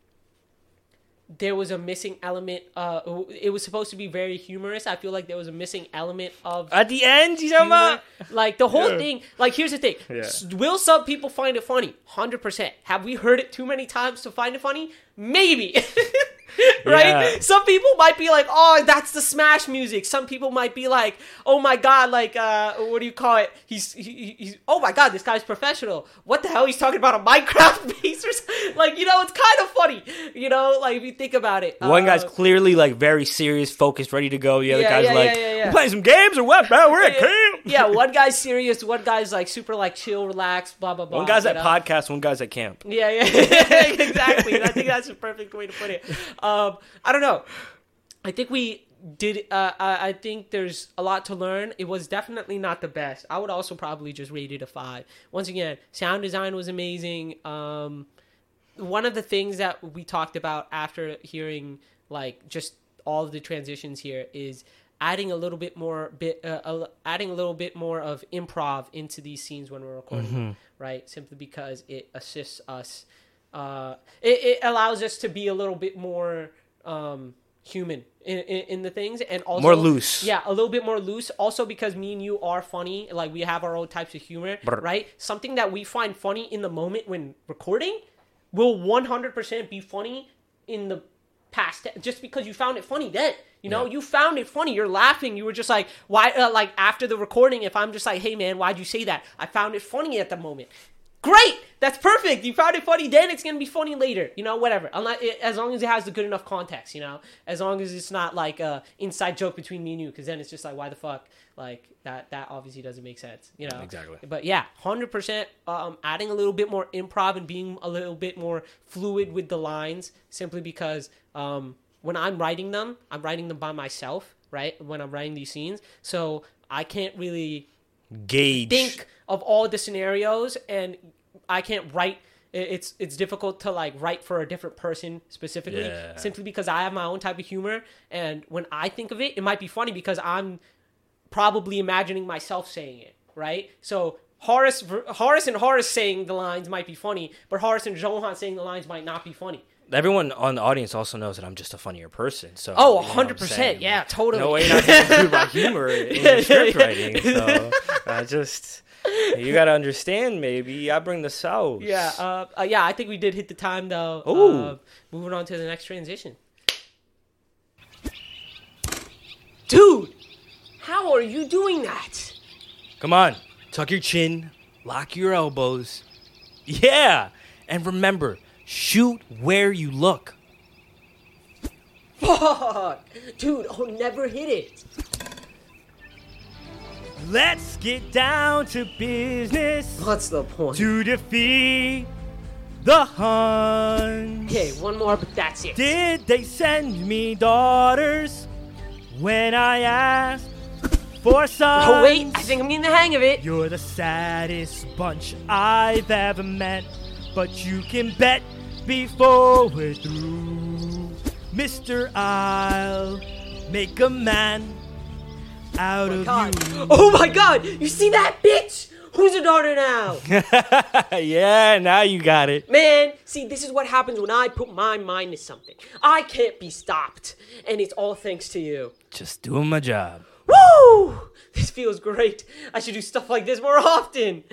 there was a missing element. Uh, it was supposed to be very humorous. I feel like there was a missing element of At the end, you talking humor. Like the whole Yeah. thing. Like here's the thing. Yeah. Will some people find it funny? Hundred percent. Have we heard it too many times to find it funny? Maybe. right? Yeah. Some people might be like, "Oh, that's the Smash music." Some people might be like, "Oh my god, like uh, what do you call it? He's he, he- he's oh my god, this guy's professional. What the hell? He's talking about a Minecraft base or something. like you know, it's kind of funny. You know, like if you think about it. One guy's Uh, clearly like very serious, focused, ready to go. The other Yeah, guy's yeah, like, yeah, yeah, yeah. "We playing some games or what, bro? We're at camp." yeah, one guy's serious, one guy's like super like chill, relaxed, blah blah blah. One guy's at know? podcast, one guy's at camp. Yeah, yeah, exactly. I think that's the perfect way to put it. Um, I don't know. I think we did. Uh, I, I think there's a lot to learn. It was definitely not the best. I would also probably just rate it a five. Once again, sound design was amazing. Um, one of the things that we talked about after hearing like just all of the transitions here is adding a little bit more bit uh, adding a little bit more of improv into these scenes when we're recording right simply because it assists us uh, it, it allows us to be a little bit more um, human in, in, in the things and also More loose. yeah a little bit more loose. Also because me and you are funny like we have our own types of humor Brr. right? Something that we find funny in the moment when recording will 100% be funny in the past just because you found it funny then you know? Yeah. you found it funny. You're laughing. You were just like why uh, like after the recording if i'm just like hey man why'd you say that i found it funny at the moment great! That's perfect! You found it funny then it's gonna be funny later you know whatever. Unless, as long as it has the good enough context you know? As long as it's not like a inside joke between me and you because then it's just like why the fuck? Like that that obviously doesn't make sense you know? Exactly. but yeah 100% um, adding a little bit more improv and being a little bit more fluid with the lines simply because um, when i'm writing them i'm writing them by myself right? When i'm writing these scenes. So i can't really Gauge. think of all the scenarios and I can't write it's it's difficult to like write for a different person specifically Yeah. simply because I have my own type of humor and when I think of it it might be funny because I'm probably imagining myself saying it right so Horace Horace and Horace saying the lines might be funny but Horace and Johan saying the lines might not be funny Everyone on the audience also knows that I'm just a funnier person. So Oh, you know 100%, yeah, totally. No way not to include my humor in script writing. So I just you gotta understand. Maybe I bring the sauce. yeah uh, uh, yeah I think we did hit the time though Ooh. Uh, moving on to the next transition dude how are you doing that Come on, tuck your chin, lock your elbows. Yeah, and remember, shoot where you look. Fuck, dude I'll never hit it Let's get down to business what's the point to defeat the Huns. okay one more but that's it Did they send me daughters when I asked for sons? oh wait I think I'm getting the hang of it You're the saddest bunch I've ever met, but you can bet before we're through, Mister, I'll make a man out oh of God. you. oh my god you see that bitch who's a daughter now yeah, now you got it. Man, see, this is what happens when I put my mind to something. I can't be stopped, and it's all thanks to you. Just doing my job. Woo! This feels great. I should do stuff like this more often.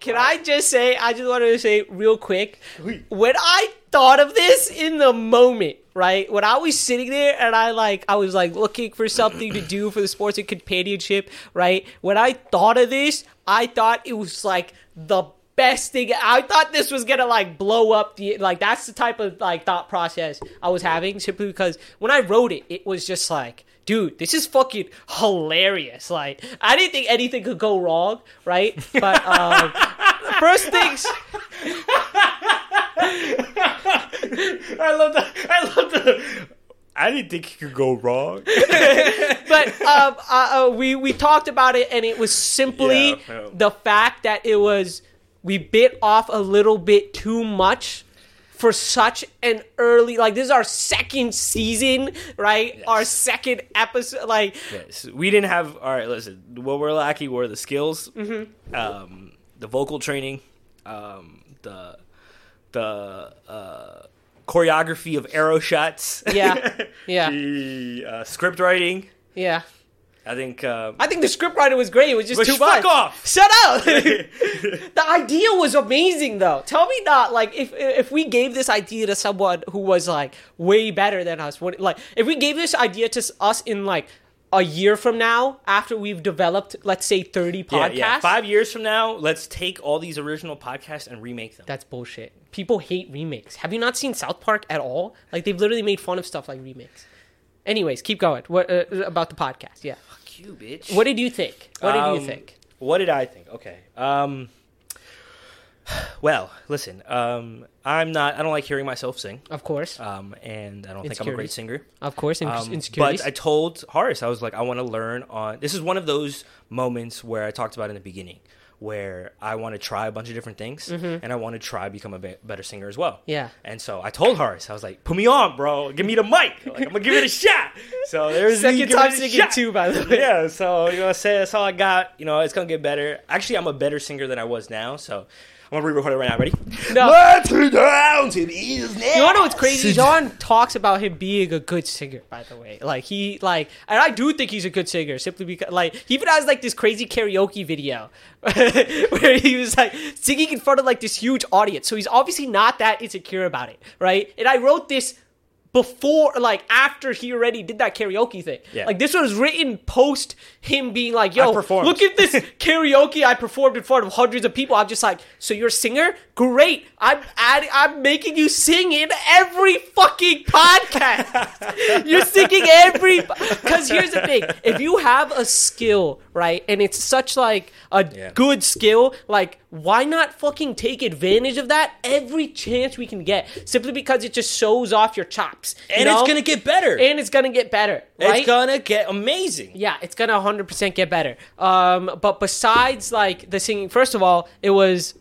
Can I just say, I just wanted to say real quick, when I thought of this in the moment, right? When I was sitting there and I like, I was like looking for something to do for the sports and companionship, right? When I thought of this, I thought it was like the best thing. I thought this was gonna like blow up the like. That's the type of like thought process I was having simply because when I wrote it, it was just like dude, this is fucking hilarious. Like, I didn't think anything could go wrong, right? But um, first things, I love the. I love the. I didn't think it could go wrong. but um, uh, uh, we we talked about it, and it was simply Yeah, the fact that it was we bit off a little bit too much. For such an early, like this is our second season, right? Our second episode, like Yes, we didn't have. All right, listen. What we're lacking were the skills, Mm-hmm. um, the vocal training, um, the the uh, choreography of arrow shots. Yeah. Yeah. the uh, script writing. Yeah. I think. Uh, I think the scriptwriter was great. It was just too fuck off. Shut up. the idea was amazing, though. Tell me not like if if we gave this idea to someone who was like way better than us. What like if we gave this idea to us in like a year from now after we've developed, let's say, thirty yeah, podcasts. yeah. Five years from now, let's take all these original podcasts and remake them. That's bullshit. People hate remakes. Have you not seen South Park at all? Like they've literally made fun of stuff like remakes. Anyways, keep going. What uh, about the podcast? Yeah. You, bitch. What did you think? What did Um, you think? What did I think? Okay. Um. Well, listen. Um, I'm not. I don't like hearing myself sing. Of course, Um, and I don't think I'm a great singer. of course. In- Um, insecurities. but I told Horace, I was like, I want to learn on. This is one of those moments where I talked about in the beginning, where I want to try a bunch of different things, and I want to try become a be- better singer as well. Mm-hmm. Yeah. And so I told Horace, I was like, put me on, bro. Give me the mic. Like, I'm gonna give it a shot. So there's Second time it a singing shot. too, by the way. Yeah. So you know, say that's all I got. You know, it's gonna get better. Actually, I'm a better singer than I was now. So I'm gonna re-record it right now. Ready? No. Let's go down to. You wanna know what's crazy? John talks about him being a good singer, by the way. Like he like and I do think he's a good singer, simply because like he even has like this crazy karaoke video where he was like singing in front of like this huge audience. So he's obviously not that insecure about it, right? And I wrote this before like after he already did that karaoke thing. Yeah. Like this was written post him being like, yo, look at this karaoke I performed in front of hundreds of people. I'm just like, so you're a singer? Great. I'm adding I'm making you sing in every fucking podcast. you're singing every because here's the thing. If you have a skill, right, and it's such like a Yeah. good skill, like why not fucking take advantage of that every chance we can get? Simply because it just shows off your chops. you and know? it's gonna get better. and it's gonna get better. Right? It's gonna get amazing. Yeah, it's gonna 100% get better. Um, but besides like the singing, first of all, it was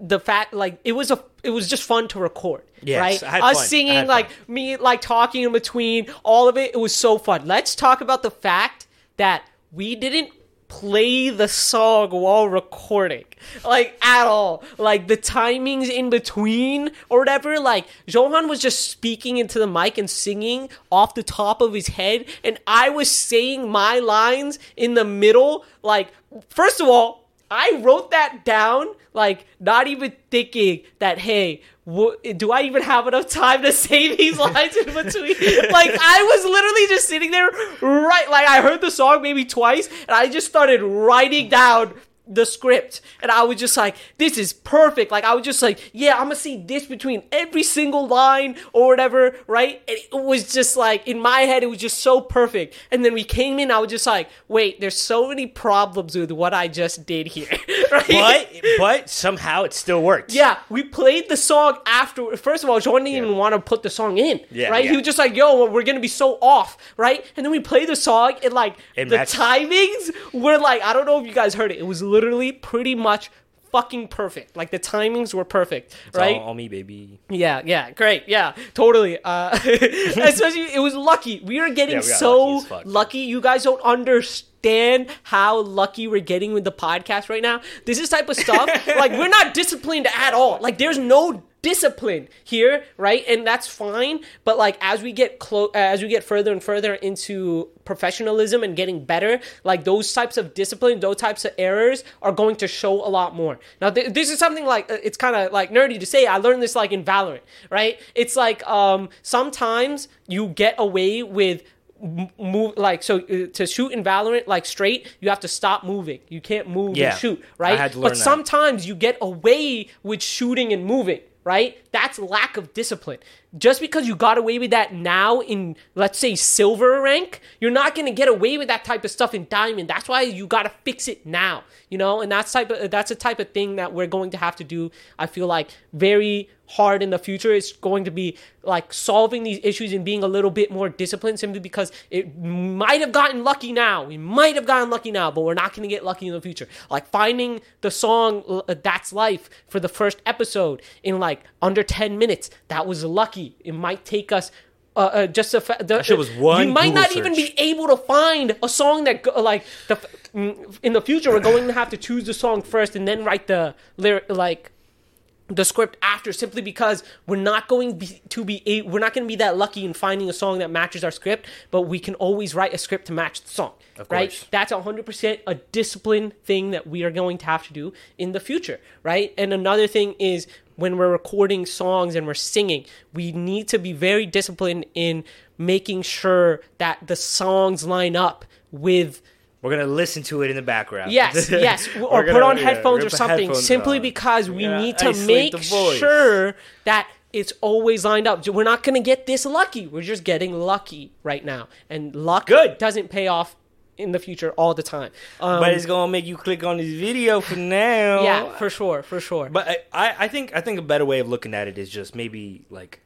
the fact like it was a it was just fun to record. Yes, right? I had Us fun. Singing like fun. me like talking in between all of it. It was so fun. Let's talk about the fact that we didn't play the song while recording. Like at all. Like the timings in between or whatever like johan was just speaking into the mic and singing off the top of his head and i was saying my lines in the middle like first of all I wrote that down, like not even thinking that, hey, wha- do I even have enough time to say these lines in between? like I was literally just sitting there, right? Like I heard the song maybe twice, and I just started writing down the script, and I was just like, this is perfect. Like I was just like, yeah, I'm gonna see this between every single line or whatever, right? And it was just like in my head, it was just so perfect. And then we came in, I was just like, wait, there's so many problems with what I just did here, right? But but somehow it still worked. Yeah, we played the song after. First of all, Jordan didn't even want to put the song in, Yeah, right? yeah. He was just like, "Yo, we're gonna be so off," right? And then we played the song, and like It the matched. timings were like, I don't know if you guys heard it. It was literally pretty much fucking perfect. Like the timings were perfect, It's right? all, all me, baby. Yeah, yeah, great, yeah, totally. Uh, especially, it was lucky. We are getting Yeah, we so lucky lucky. You guys don't understand how lucky we're getting with the podcast right now. This is type of stuff. like we're not disciplined at all. Like there's no discipline here, right? And that's fine. But like as we get close, as we get further and further into professionalism and getting better, like those types of discipline, those types of errors are going to show a lot more. Now, th- this is something like uh, it's kind of like nerdy to say. I learned this like in Valorant, right? It's like um sometimes you get away with move like so uh, to shoot in Valorant like straight you have to stop moving you can't move Yeah. and shoot right but that. sometimes you get away with shooting and moving right? That's lack of discipline just because you got away with that now in let's say silver rank you're not going to get away with that type of stuff in diamond. That's why you got to fix it now you know? And that's type of that's a type of thing that we're going to have to do i feel like very hard in the future. It's going to be like solving these issues and being a little bit more disciplined simply because it might have gotten lucky now. We might have gotten lucky now but we're not going to get lucky in the future. Like finding the song uh, that's life for the first episode in like under 10 minutes that was lucky it might take us uh, uh, just a fa- the, shit was one You might Google not even be able to find a song that go, like the mm, in the future we're going to have to choose the song first and then write the lyric like the script after simply because we're not going to be a, we're not going to be that lucky in finding a song that matches our script but we can always write a script to match the song Of right course. that's 100% a discipline thing that we are going to have to do in the future right and another thing is when we're recording songs and we're singing we need to be very disciplined in making sure that the songs line up with We're gonna listen to it in the background. Yes, yes, or put gonna- on yeah, headphones or something, headphones simply on. because we Yeah, need to make sure that it's always lined up. We're not going to get this lucky. We're just getting lucky right now, and luck Good. doesn't pay off in the future all the time. Um, But it's gonna make you click on this video for now. yeah, for sure, for sure. But I, I think I think a better way of looking at it is just maybe like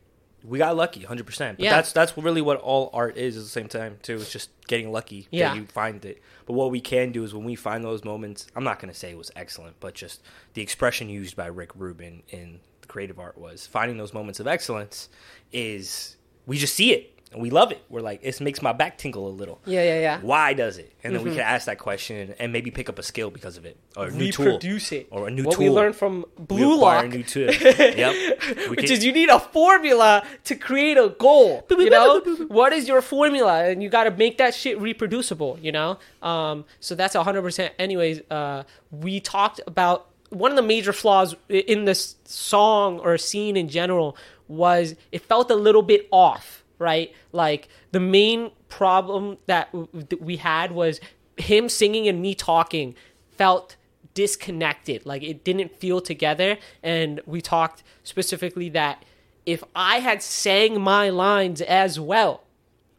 we got lucky 100. percent But Yeah. that's that's really what all art is at the same time too. It's just getting lucky Yeah. that you find it. But what we can do is when we find those moments, I'm not gonna say it was excellent, but just the expression used by Rick Rubin in the Creative Act was finding those moments of excellence is we just see it we love it. We're like it makes my back tingle a little. yeah, yeah, yeah. Why does it? And Mm-hmm. then we can ask that question and maybe pick up a skill because of it, or a new tool, Reproduce it. or a new what tool. we learned from Blue Lock. a new tool. yep. Which can- is you need a formula to create a goal. You know, what is your formula, and you got to make that shit reproducible. You know, um, so that's hundred percent. Anyways, uh, we talked about one of the major flaws in this song or scene in general was it felt a little bit off, right? Like the main problem that w- that we had was him singing and me talking felt disconnected like it didn't feel together and we talked specifically that if i had sang my lines as well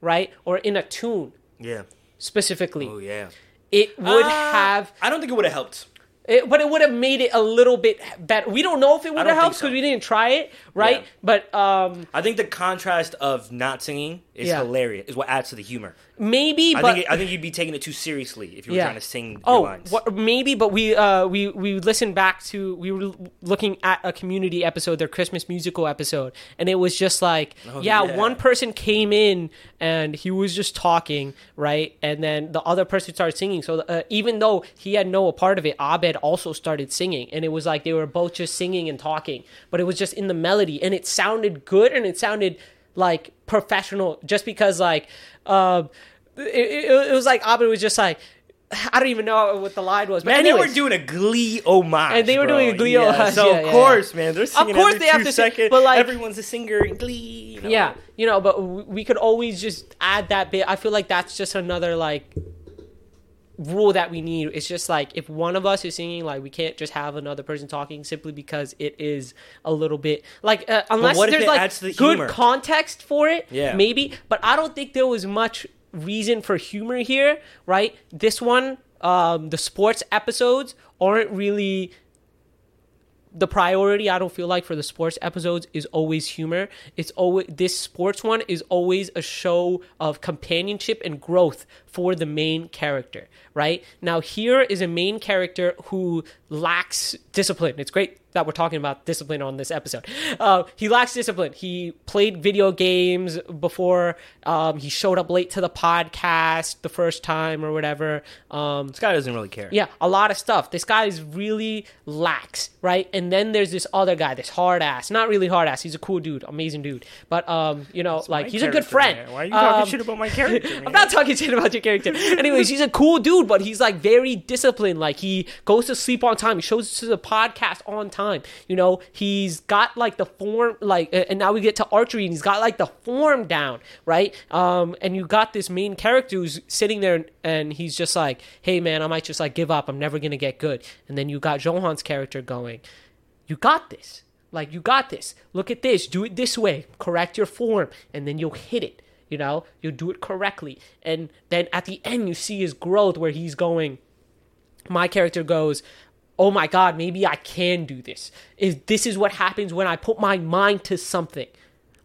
right or in a tune yeah. specifically Oh yeah. it would Uh, have I don't think it would have helped. It, but it would have made it a little bit better we don't know if it would have think helped so. because we didn't try it right Yeah. but um I think the contrast of not singing is Yeah. hilarious. Is what adds to the humor. maybe I but think it, I think you'd be taking it too seriously if you were trying to sing oh, what, maybe, but we uh we we listened back to we were looking at a community episode, their Christmas musical episode, and it was just like, yeah, Oh, yeah. one person came in and he was just talking, right, and then the other person started singing. So uh, even though he had no part of it, Abed also started singing, and it was like they were both just singing and talking, but it was just in the melody, and it sounded good, and it sounded like professional, just because like. Uh, it, it, it was like Abed was just like I don't even know what the line was, but Man, they were doing a Glee homage, And they were bro. doing a Glee yeah. homage, So yeah, of yeah, course, man, they're singing course every they have to sing, but, like- everyone's a singer in Glee. you know? yeah, you know, but we could always just add that bit. I feel like that's just another like rule that we need. It's just like if one of us is singing, like we can't just have another person talking simply because it is a little bit like uh, unless there's like the good humor? context for it, Yeah. maybe. But I don't think there was much reason for humor here, right? This one, um, the sports episodes aren't really the priority I don't feel like for the sports episodes is always humor. It's always this sports one is always a show of companionship and growth for the main character, right? Now here is a main character who lacks discipline. It's great that we're talking about discipline on this episode. Uh, he lacks discipline. He played video games before. Um, he showed up late to the podcast the first time or whatever. Um, This guy doesn't really care. yeah, a lot of stuff. This guy is really lax, right? And then there's this other guy, this hard ass. Not really hard ass. He's a cool dude, amazing dude. But um, you know, like he's a good friend. man. Why are you talking Um, shit about my character? I'm not talking shit about your character. Anyways, he's a cool dude, but he's like very disciplined. Like he goes to sleep on time. He shows up to the podcast on time. You know, he's got like the form, like, and now we get to archery, and he's got like the form down, right? Um, and you got this main character who's sitting there, and he's just like, "Hey, man, I might just like give up. I'm never gonna get good." And then you got Johan's character going, "You got this." Like you got this. Look at this. Do it this way. Correct your form, and then you'll hit it. You know, you'll do it correctly, and then at the end you see his growth where he's going. My character goes, "Oh my God, maybe I can do this. If this is what happens when I put my mind to something,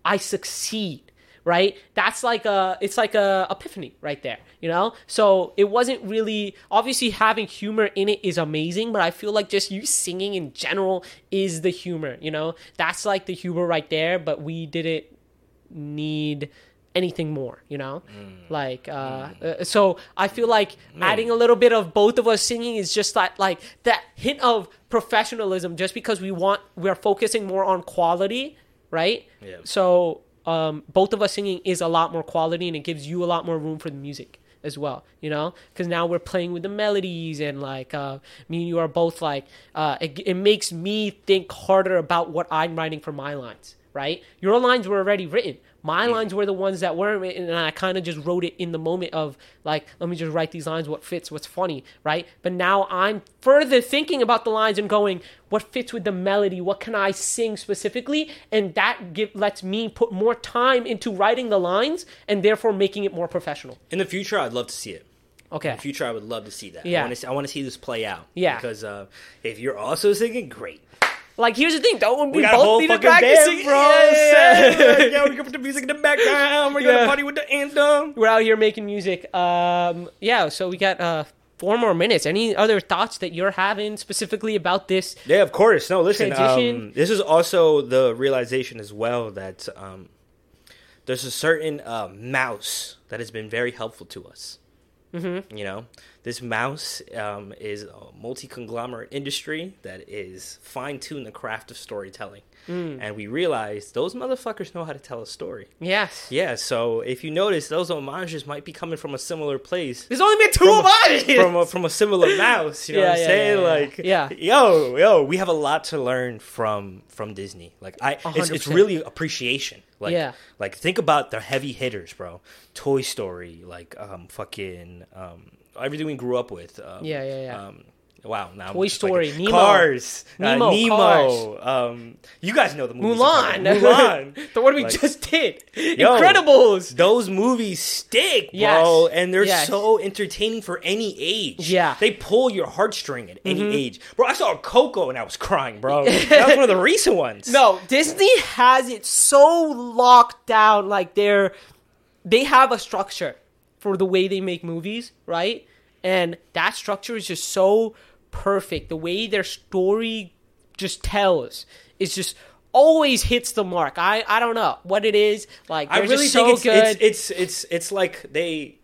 I succeed." Right? That's like a it's like a epiphany right there, you know? So it wasn't really obviously having humor in it is amazing, but I feel like just you singing in general is the humor, you know? That's like the humor right there, but we didn't need anything more. You know, Mm. like uh, uh, so I feel like adding a little bit of both of us singing is just that like that hint of professionalism. Just because we want we're focusing more on quality, right? Yeah. So um, both of us singing is a lot more quality, and it gives you a lot more room for the music as well. You know, because now we're playing with the melodies, and like uh, me and you are both like uh, it, it makes me think harder about what I'm writing for my lines. Right, your lines were already written. My lines were the ones that weren't written, and I kind of just wrote it in the moment of like, let me just write these lines. What fits? What's funny? Right. But now I'm further thinking about the lines and going, what fits with the melody? What can I sing specifically? And that give, lets me put more time into writing the lines and therefore making it more professional. In the future, I'd love to see it. Okay. In the future, I would love to see that. Yeah. I want to see, I want to see this play out. Yeah. Because uh, if you're also singing, great. Like, here's the thing, don't we, We both need to practice band, bro. Yeah. Set. yeah, we can put the music in the background. We're Yeah. gonna party with the anthem. We're out here making music. Um, yeah, so we got uh, four more minutes. Any other thoughts that you're having specifically about this? Yeah, of course. No, listen. Um, this is also the realization as well that um, there's a certain uh, mouse that has been very helpful to us. Mm-hmm. You know, this mouse um, is a multi conglomerate industry that is fine tuned the craft of storytelling. And we realized those motherfuckers know how to tell a story. Yes. Yeah, so if you notice, those homages might be coming from a similar place. There's only been two From of a, us. from a from a similar mouse, you know Yeah, what I'm yeah, saying? yeah. Like, Yeah. yo, yo, we have a lot to learn from from Disney. Like, I, it's, it's really appreciation. Like, Yeah. like think about the heavy hitters, bro. Toy Story, like, um, fucking, um, everything we grew up with. Um, Yeah, yeah, yeah. Um, wow, now Toy just like- Story, Nemo. Cars, Nemo, uh, Nemo. Cars. Um, you guys know the movies. Mulan. I'm talking about. Mulan. the one we Like, just did. Yo, Incredibles. Those movies stick, bro, Yes. and they're Yes. so entertaining for any age. Yeah. Mm-hmm. they pull your heartstring at any age, bro. I saw Coco and I was crying, bro. that was one of the recent ones. No, Disney has it so locked down. Like they're they have a structure for the way they make movies, right? And that structure is just so perfect. The way their story just tells is just always hits the mark. I I don't know what it is. Like I really think it's, good. it's it's it's it's like they.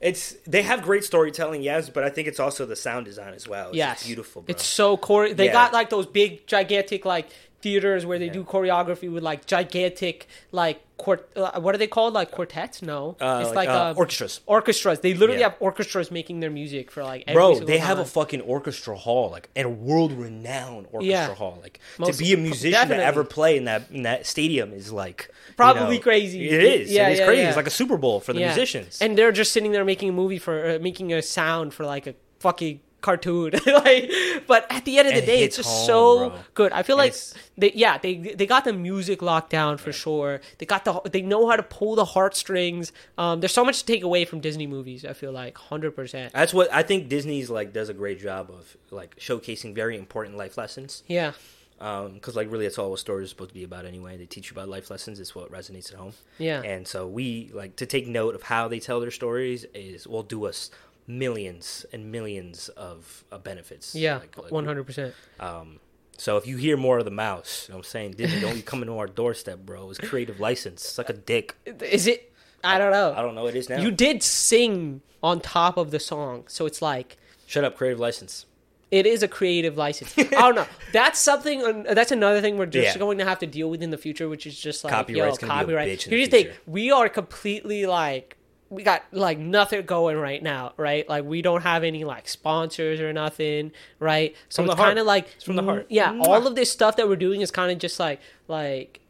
It's they have great storytelling, yes, but I think it's also the sound design as well. It's yes, beautiful, bro. It's so core. They Yeah. got like those big, gigantic like theaters where they do choreography with like gigantic like quart- uh, what are they called like quartets no Uh, it's like, like, uh, uh, orchestras. orchestras they literally Yeah. have orchestras making their music for like every Bro, they have a fucking orchestra hall, like and a world renowned orchestra Yeah. hall. Like Most- to be a musician definitely. to ever play in that in that stadium is like you Probably know, crazy. It is. Yeah, it is yeah, crazy. yeah. It's like a Super Bowl for the Yeah. musicians. and they're just sitting there making a movie for uh, making a sound for like a fucking cartoon. Like but at the end of the And day it's just home, so bro. good. I feel And like it's- they yeah they they got the music locked down for sure. They got the they know how to pull the heartstrings. Um there's so much to take away from disney movies i feel like 100% That's what I think Disney's like does a great job of like showcasing very important life lessons. yeah. Because like really that's all what stories are supposed to be about anyway. They teach you about life lessons. It's what resonates at home. Yeah. and so we like to take note of how they tell their stories is will do us millions and millions of uh, benefits. Yeah Like- like, 100% um so if you hear more of the mouse you know what i'm saying? Disney don't be coming to our doorstep bro. It's creative license. Suck a dick. Is it? I don't know. I don't know. It is now. You did sing on top of the song so it's like shut up creative license. It is a creative license. I don't know. That's something. That's another thing we're just Yeah. going to have to deal with in the future, which is just like Copyright's yo, gonna be a copyright. Here's the thing: we are completely like we got like nothing going right now, right? Like we don't have any like sponsors or nothing, right? So it's kind of like It's from the heart. Yeah, Mwah. all of this stuff that we're doing is kind of just like like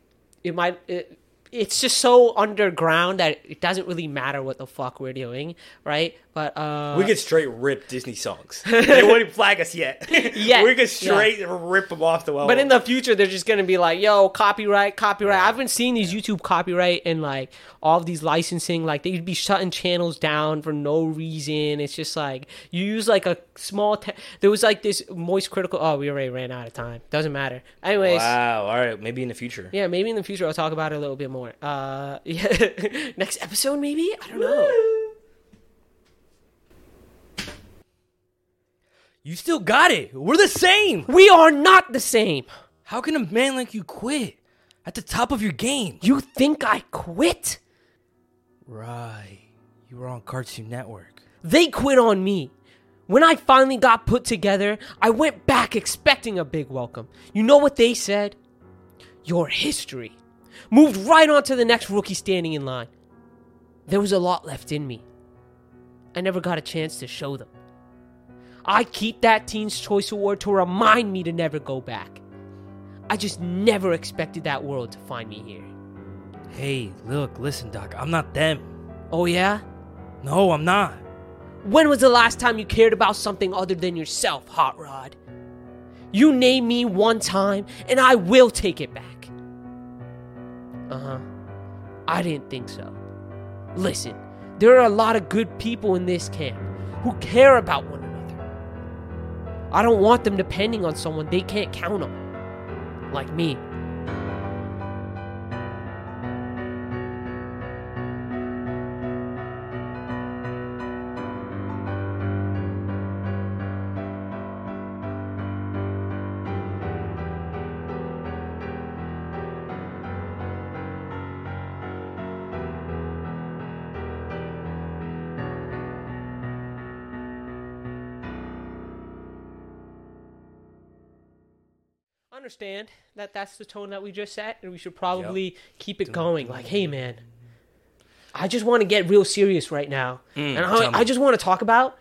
it might. It, it's just so underground that it doesn't really matter what the fuck we're doing, right? But uh, we could straight rip Disney songs. they wouldn't flag us yet. Yeah, we could straight rip them off the wall. But in the future, they're just gonna be like, "Yo, copyright, copyright." I've been seeing these YouTube copyright and like all of these licensing, like they'd be shutting channels down for no reason. It's just like you use like a small. Te- there was like this Moist Critikal. Oh, we already ran out of time. Doesn't matter. Anyways, wow. All right. Maybe in the future. yeah, maybe in the future I'll talk about it a little bit more. Uh, yeah, next episode maybe. I don't know. You still got it. We're the same. We are not the same. How can a man like you quit at the top of your game? You think I quit? Right. You were on Cartoon Network. They quit on me. When I finally got put together, I went back expecting a big welcome. You know what they said? You're history. Moved right on to the next rookie standing in line. There was a lot left in me. I never got a chance to show them. I keep that Teen's Choice Award to remind me to never go back. I just never expected that world to find me here. Hey, look, listen, Doc. I'm not them. Oh, yeah? No, I'm not. When was the last time you cared about something other than yourself, Hot Rod? You name me one time, and I will take it back. Uh huh. I didn't think so. Listen, there are a lot of good people in this camp who care about one another. I don't want them depending on someone they can't count on, like me. Understand that that's the tone that we just set, and we should probably keep it going. Like, hey, man, I just want to get real serious right now, mm, and. I, I just want to talk about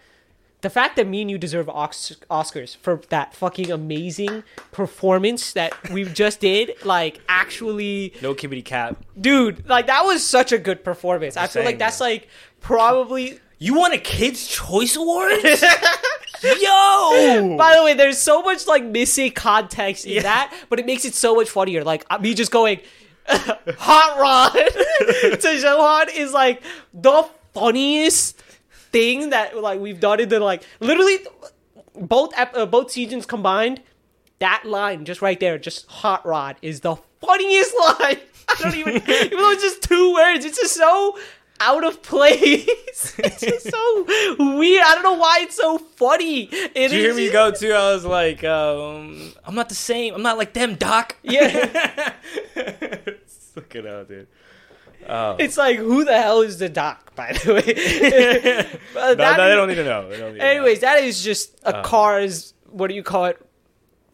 the fact that me and you deserve Os- Oscars for that fucking amazing performance that we just did. Like, actually, No kibbity cap. dude, like that was such a good performance. I feel like that's like probably. You won a Kids' Choice Award? Yo! By the way, there's so much like missing context in that, but it makes it so much funnier. Like uh, me just going, "Hot Rod" to Johan is like the funniest thing that like we've done in the like literally both ep- uh, both seasons combined. That line just right there, just "Hot Rod" is the funniest line. I don't even, even though it's just two words, it's just so out of place. it's just so weird. I don't know why it's so funny. It Did you hear me go too? I was like, um, I'm not the same. I'm not like them, Doc. Yeah. Look it out, dude. Oh. It's like who the hell is the doc, by the way. No, no, they don't need to know. They don't to Anyways, that is just a Uh. car's what do you call it?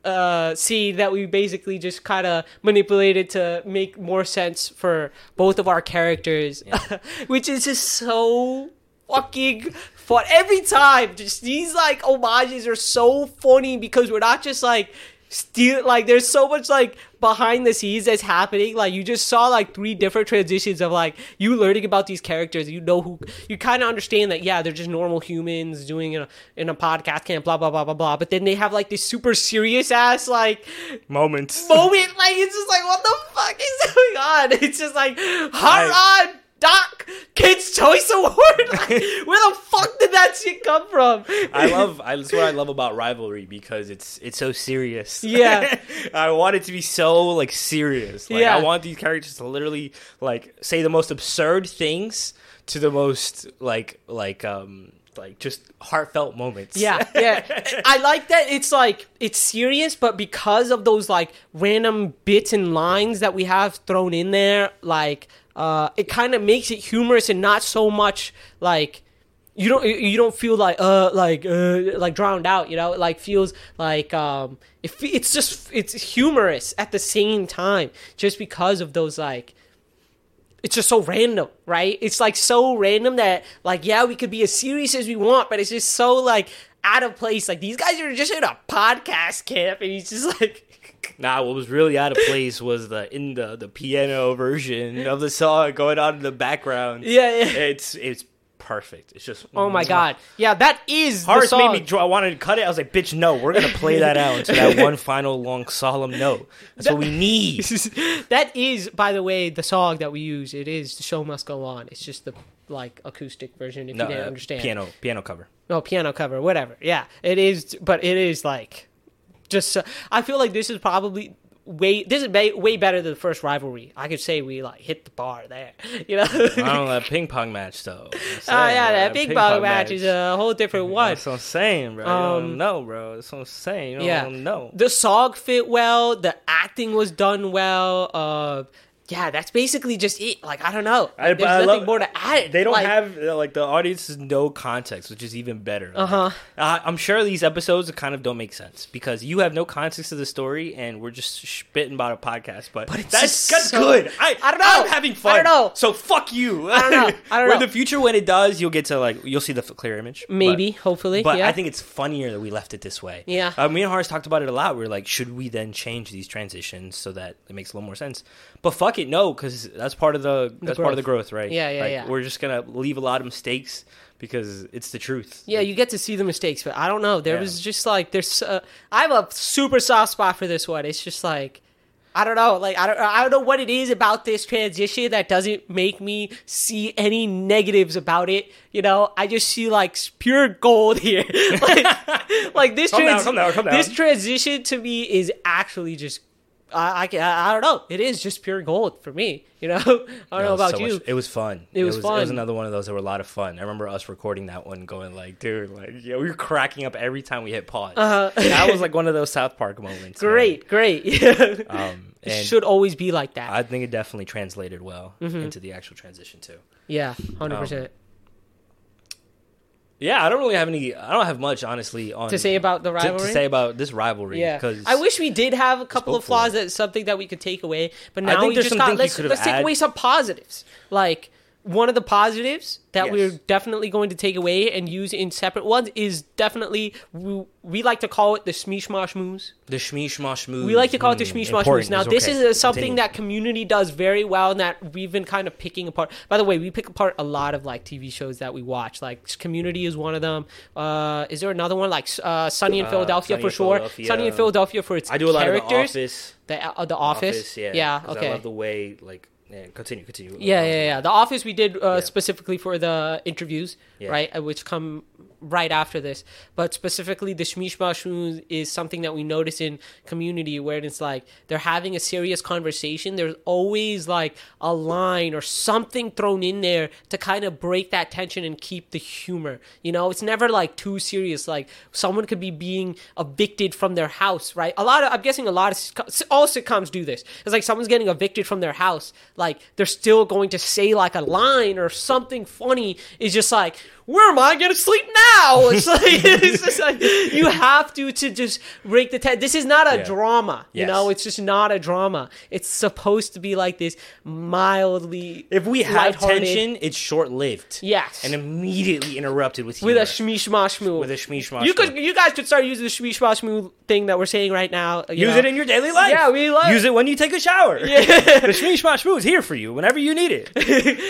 Uh, scene that we basically just kind of manipulated to make more sense for both of our characters, which is just so fucking fun every time. Just these like homages are so funny because we're not just like steal like there's so much like behind the scenes that's happening. Like you just saw like three different transitions of like you learning about these characters. You know who you kind of understand that yeah they're just normal humans doing in a, in a podcast camp blah blah blah blah blah. But then they have like this super serious ass like moments. moment. Like it's just like what the fuck is going on? It's just like hot rod doc kids choice award like, where the fuck did that shit come from I love. I, that's what I love about rivalry because it's it's so serious. Yeah. I want it to be so like serious. Like Yeah. I want these characters to literally like say the most absurd things to the most like like um like just heartfelt moments. Yeah, yeah. I like that it's like it's serious, but because of those like random bits and lines that we have thrown in there, like uh it kind of makes it humorous and not so much like you don't you don't feel like uh like uh like drowned out, you know? It like feels like um it, it's just it's humorous at the same time just because of those like it's just so random, right? It's like so random that like yeah, we could be as serious as we want, but it's just so like out of place. Like these guys are just in a podcast camp, and he's just like, Nah, what was really out of place was the in the the piano version of the song going on in the background. yeah, yeah. It's it's perfect. It's just Oh my god, yeah, that is the Horace song. made me draw. I wanted to cut it. I was like, "Bitch, no, we're gonna play that out into that one final long solemn note. That's what we need." that is, by the way, the song that we use. It is "The Show Must Go On." It's just the like acoustic version. If No, you didn't uh, understand, piano piano cover. no piano cover, whatever. Yeah, it is, but it is like just. So, I feel like this is probably way. This is way, way better than the first rivalry. I could say we like hit the bar there. You know. I don't know that ping pong match though. Oh saying, yeah, that ping pong match is a whole different one. That's what I'm saying, bro. you Um, don't know, bro. That's what I'm saying. You Yeah, know. the song fit well. The acting was done well. Uh, yeah, that's basically just it. Like I don't know. I- There's but I nothing love- more to add. They don't Like, have uh, like the audience has no context, which is even better. Uh-huh. Uh, I'm sure these episodes kind of don't make sense because you have no context to the story, and we're just spitting about a podcast. But, But it's that's, that's so- good. I, I don't know. I'm having fun. I don't know. So fuck you. I don't know. I don't know. the future, when it does, you'll get to like you'll see the clear image. but- maybe, hopefully, But yeah. I think it's funnier that we left it this way. Yeah. Uh, me and Horace talked about it a lot. We are like, should we then change these transitions so that it makes a little more sense? But fuck it, no, because that's part of the that's part of the growth, right? Yeah, yeah, Like, yeah. We're just gonna leave a lot of mistakes because it's the truth. Yeah, you get to see the mistakes, but I don't know. There Yeah. was just like there's. Uh, I have a super soft spot for this one. It's just like I don't know. Like I don't. I don't know what it is about this transition that doesn't make me see any negatives about it. You know, I just see like pure gold here. like, like this. Calm down, trans- down, down. This transition to me is actually just. I, I, I don't know. It is just pure gold for me. You know. I don't It know about so you. much- it was fun. It was It fun. was another one of those that were a lot of fun. I remember us recording that one, going like, "Dude, like, yeah, we were cracking up every time we hit pause." Uh-huh. that was like one of those South Park moments. man. Great, great. Um, it should always be like that. I think it definitely translated well Mm-hmm. into the actual transition too. yeah, hundred Um, percent. Yeah, I don't really have any. I don't have much, honestly, on To say about the rivalry. to, say about this rivalry. Yeah, because I wish we did have a couple of flaws. That's something that we could take away. But now we just got let's let's take away some positives. Like one of the positives that Yes. we're definitely going to take away and use in separate ones is definitely we, we like to call it the smeesh mosh moves. the shmee shmosh moves. We like to call it the mm, shmee moves. Now, is this okay. is something Continue. that community does very well, and that we've been kind of picking apart. By the way, we pick apart a lot of like TV shows that we watch. Like Community is one of them. Uh, is there another one like uh, Sunny in Uh, Philadelphia Sunny for sure? Philadelphia. Sunny in Philadelphia for its I do a lot characters. of the Office. The uh, the office. yeah, Yeah. 'cause Okay. I love the way like. Yeah, continue, continue. Yeah, yeah, yeah. The Office we did uh, Yeah. specifically for the interviews, Yeah. right? uh, Which come right after this. But specifically, the Shmish Bashoon is something that we notice in community where it's like they're having a serious conversation. There's always like a line or something thrown in there to kind of break that tension and keep the humor. You know, it's never like too serious. Like someone could be being evicted from their house, right? A lot of, I'm guessing a lot of, all sitcoms do this. It's like someone's getting evicted from their house. Like they're still going to say like a line or something funny. Is just like, where am I gonna sleep now? It's like, it's just like you have to to just break the tension. This is not a Yeah. drama, you know. It's just not a drama. It's supposed to be like this mildly. If we have tension, it's short lived. Yes. And immediately interrupted with with a humor. shmish mosh move. With a shmee shmosh You could, you guys could start using the shmish mosh move thing that we're saying right now. Use know. it in your daily life. Yeah, we love- Use it when you take a shower. Yeah. the move is here for you whenever you need it.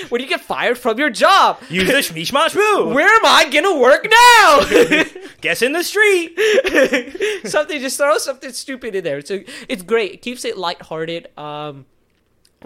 when you get fired from your job. Use the move. Where am I gonna work now? Guess in the street. something just throw something stupid in there. So it's great. It keeps it lighthearted. Um,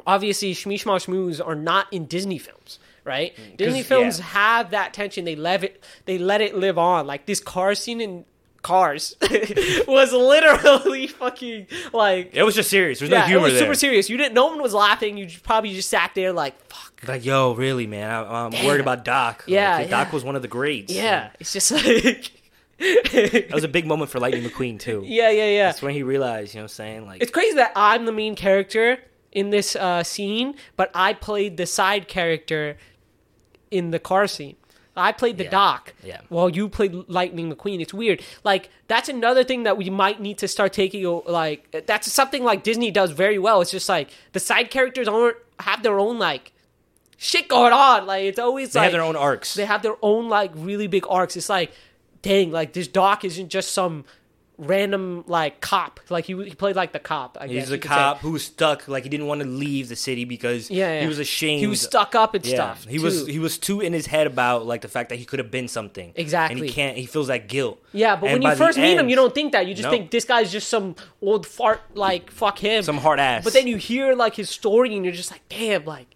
obviously, Shmish moves are not in Disney films, right? Disney films yeah. have that tension. They let it. They let it live on. Like this car scene in Cars was literally fucking like. It was just serious. There's Yeah, no humor it was there. super serious. You didn't. No one was laughing. You probably just sat there like, "Fuck." Like, yo, really, man? I, I'm worried about Doc. Like, Yeah, yeah. Doc was one of the greats. Yeah, it's just like, That was a big moment for Lightning McQueen, too. yeah, yeah, yeah. That's when he realized, you know what I'm saying? Like, It's crazy that I'm the main character in this uh, scene, but I played the side character in the car scene. I played the Yeah. doc Yeah. while you played Lightning McQueen. It's weird. Like that's another thing that we might need to start taking. Like that's something like Disney does very well. It's just like the side characters aren't have their own like shit going on. Like it's always they like have their own arcs. they have their own like really big arcs. It's like, dang, like this doc isn't just some random like cop. Like he, he played like the cop. I guess He's a you could say. cop who was stuck. Like he didn't want to leave the city because Yeah, yeah. he was ashamed. He was stuck up and Yeah, stuff. he was too. he was too in his head about like the fact that he could have been something. and Exactly. he can't. He feels that guilt. yeah, but And when by you the first meet him, end- you don't think that. You just No. think this guy's just some old fart. Like fuck him. some hard ass. But then you hear like his story, and you're just like, damn, like,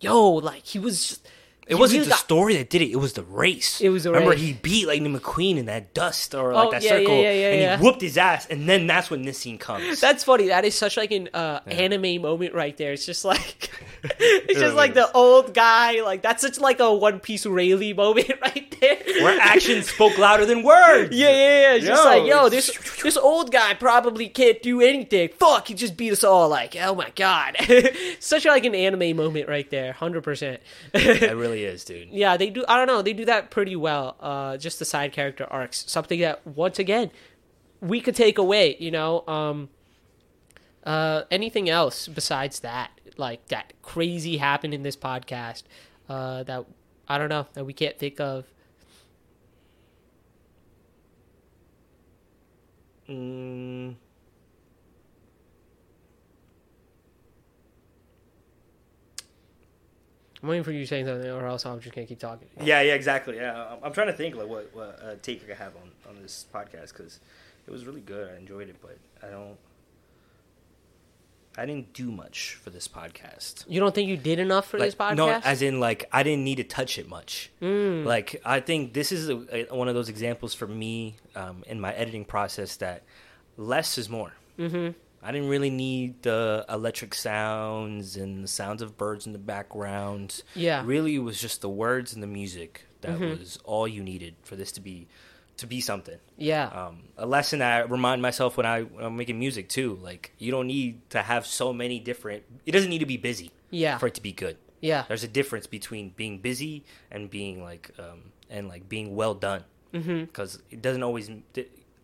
yo, like he was. Just, It wasn't the got- story that did it. It was the race. It was the Remember, race. he beat Lightning McQueen in that dust or like Oh, that yeah, circle, yeah, yeah, and he whooped his ass. And then that's when this scene comes. That's funny. That is such like an uh, anime moment right there. It's just like it's just like the old guy. Like that's such like a One Piece Rayleigh moment right there. Where actions spoke louder than words. Yeah, yeah, yeah. It's just like, yo, this this old guy probably can't do anything. Fuck, he just beat us all. Like, oh my god, such like an anime moment right there, hundred percent. I really is, dude. Yeah, they do. I don't know. They do that pretty well. Uh, just the side character arcs, something that once again we could take away. You know, um, uh, anything else besides that, like that crazy happened in this podcast uh, that I don't know that we can't think of. Mm, I'm waiting for you to say something, or else I'm just gonna keep talking. yeah, yeah, exactly. Yeah, I'm, I'm trying to think like what what uh, take I could have on on this podcast because it was really good. I enjoyed it, but I don't. I didn't do much for this podcast. You don't think you did enough for this podcast? No, as in like I didn't need to touch it much. Mm. Like I think this is a, a, one of those examples for me um, in my editing process that less is more. Mm-hmm. I didn't really need the electric sounds and the sounds of birds in the background. Yeah. Mm-hmm. really, it was just the words and the music that was all you needed for this to be to be something. yeah, Um, a lesson that I remind myself when, I, when I'm making music too. Like you don't need to have so many different. It doesn't need to be busy. Yeah. For it to be good. yeah, There's a difference between being busy and being like um, and like being well done. Because mm-hmm. it doesn't always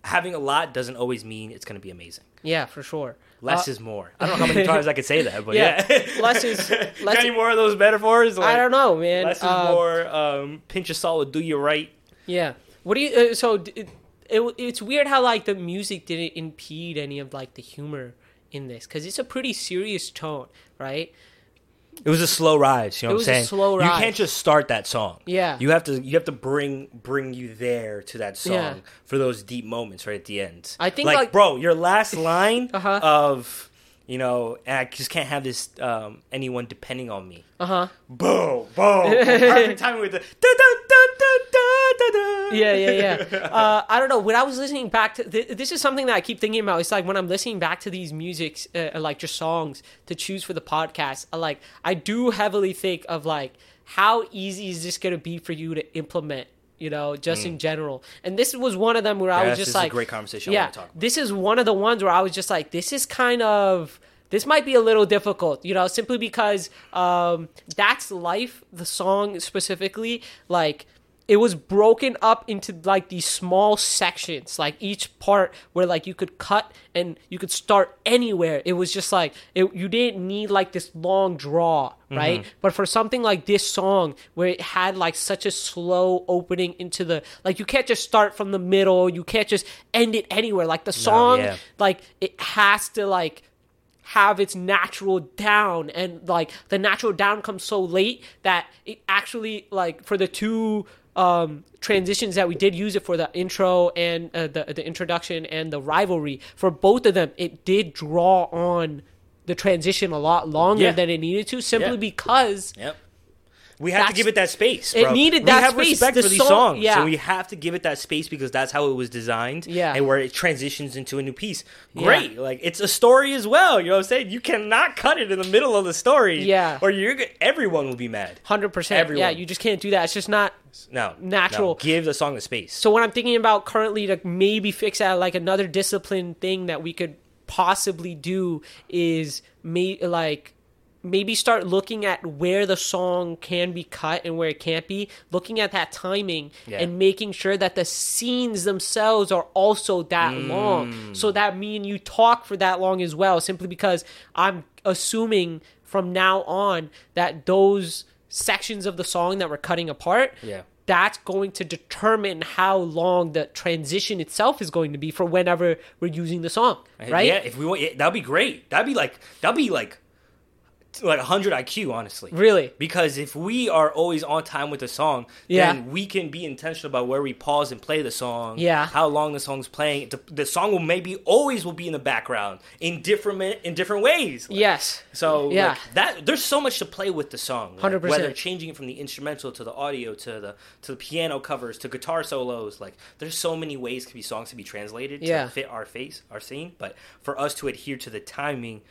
having a lot doesn't always mean it's going to be amazing. yeah, for sure. Less Uh, is more. I don't know how many times I could say that, but Yeah. yeah, Less is- less- any more of those metaphors? I don't know, man. Less is Uh, more. Um, pinch of salt will do you right. Yeah. What do you? Uh, so it, it, it's weird how like the music didn't impede any of like the humor in this because it's a pretty serious tone, right? It was a slow rise. You know It what I'm a saying? slow You rise. can't just start that song. Yeah. You have to. You have to bring bring you there to that song Yeah. for those deep moments right at the end. I think, like, like- bro, your last line Uh-huh. of you know, and I just can't have this um, anyone depending on me. Uh huh. Boom, boom, perfect timing with the da da da da da da. Yeah, yeah, yeah. uh, I don't know. When I was listening back to th- this, is something that I keep thinking about. It's like when I'm listening back to these musics, uh, like just songs to choose for the podcast. I like I do heavily think of like how easy is this going to be for you to implement. You know, just in general. And this was one of them where I was this just is a like, great conversation Yeah, wanna talk about. this is one of the ones where I was just like, this is kind of this might be a little difficult, you know, simply because um, that's life. The song specifically, like it was broken up into like these small sections, like each part where like you could cut and you could start anywhere. It was just like it, you didn't need like this long draw, mm-hmm. right? But for something like this song where it had like such a slow opening into the like you can't just start from the middle, you can't just end it anywhere. Like the song yeah. like it has to like have its natural down and like the natural down comes so late that it actually like for the two um transitions that we did use it for the intro and uh, the the introduction and the rivalry for both of them it did draw on the transition a lot longer Yeah. than it needed to simply Yeah. because Yep. We have to give it that space. it bro. needed we that have space. respect The for these song- songs, yeah. so we have to give it that space because that's how it was designed. Yeah. and where it transitions into a new piece. Yeah. Great, like it's a story as well. You know what I'm saying? You cannot cut it in the middle of the story. Yeah. or you're everyone will be mad. 100% Everyone. yeah you just can't do that it's just not No, Natural. no. Give the song the space. So what I'm thinking about currently to maybe fix that, like another discipline thing that we could possibly do is may like maybe start looking at where the song can be cut and where it can't be, looking at that timing Yeah. and making sure that the scenes themselves are also that mm. long. So that me and you talk for that long as well, simply because I'm assuming from now on that those sections of the song that we're cutting apart Yeah. that's going to determine how long the transition itself is going to be for whenever we're using the song, right? Yeah, if we want, yeah, that'd be great. That'd be like that'd be like like 100 IQ, honestly. Really? Because if we are always on time with the song, Yeah. then we can be intentional about where we pause and play the song. Yeah. How long the song's playing. The, song will maybe always will be in the background in different in different ways. Like, Yes. So Yeah. like, that there's so much to play with the song. like, 100%. Whether changing it from the instrumental to the audio to the to the piano covers to guitar solos, like there's so many ways to be songs to be translated Yeah. to fit our face, our scene. But for us to adhere to the timing,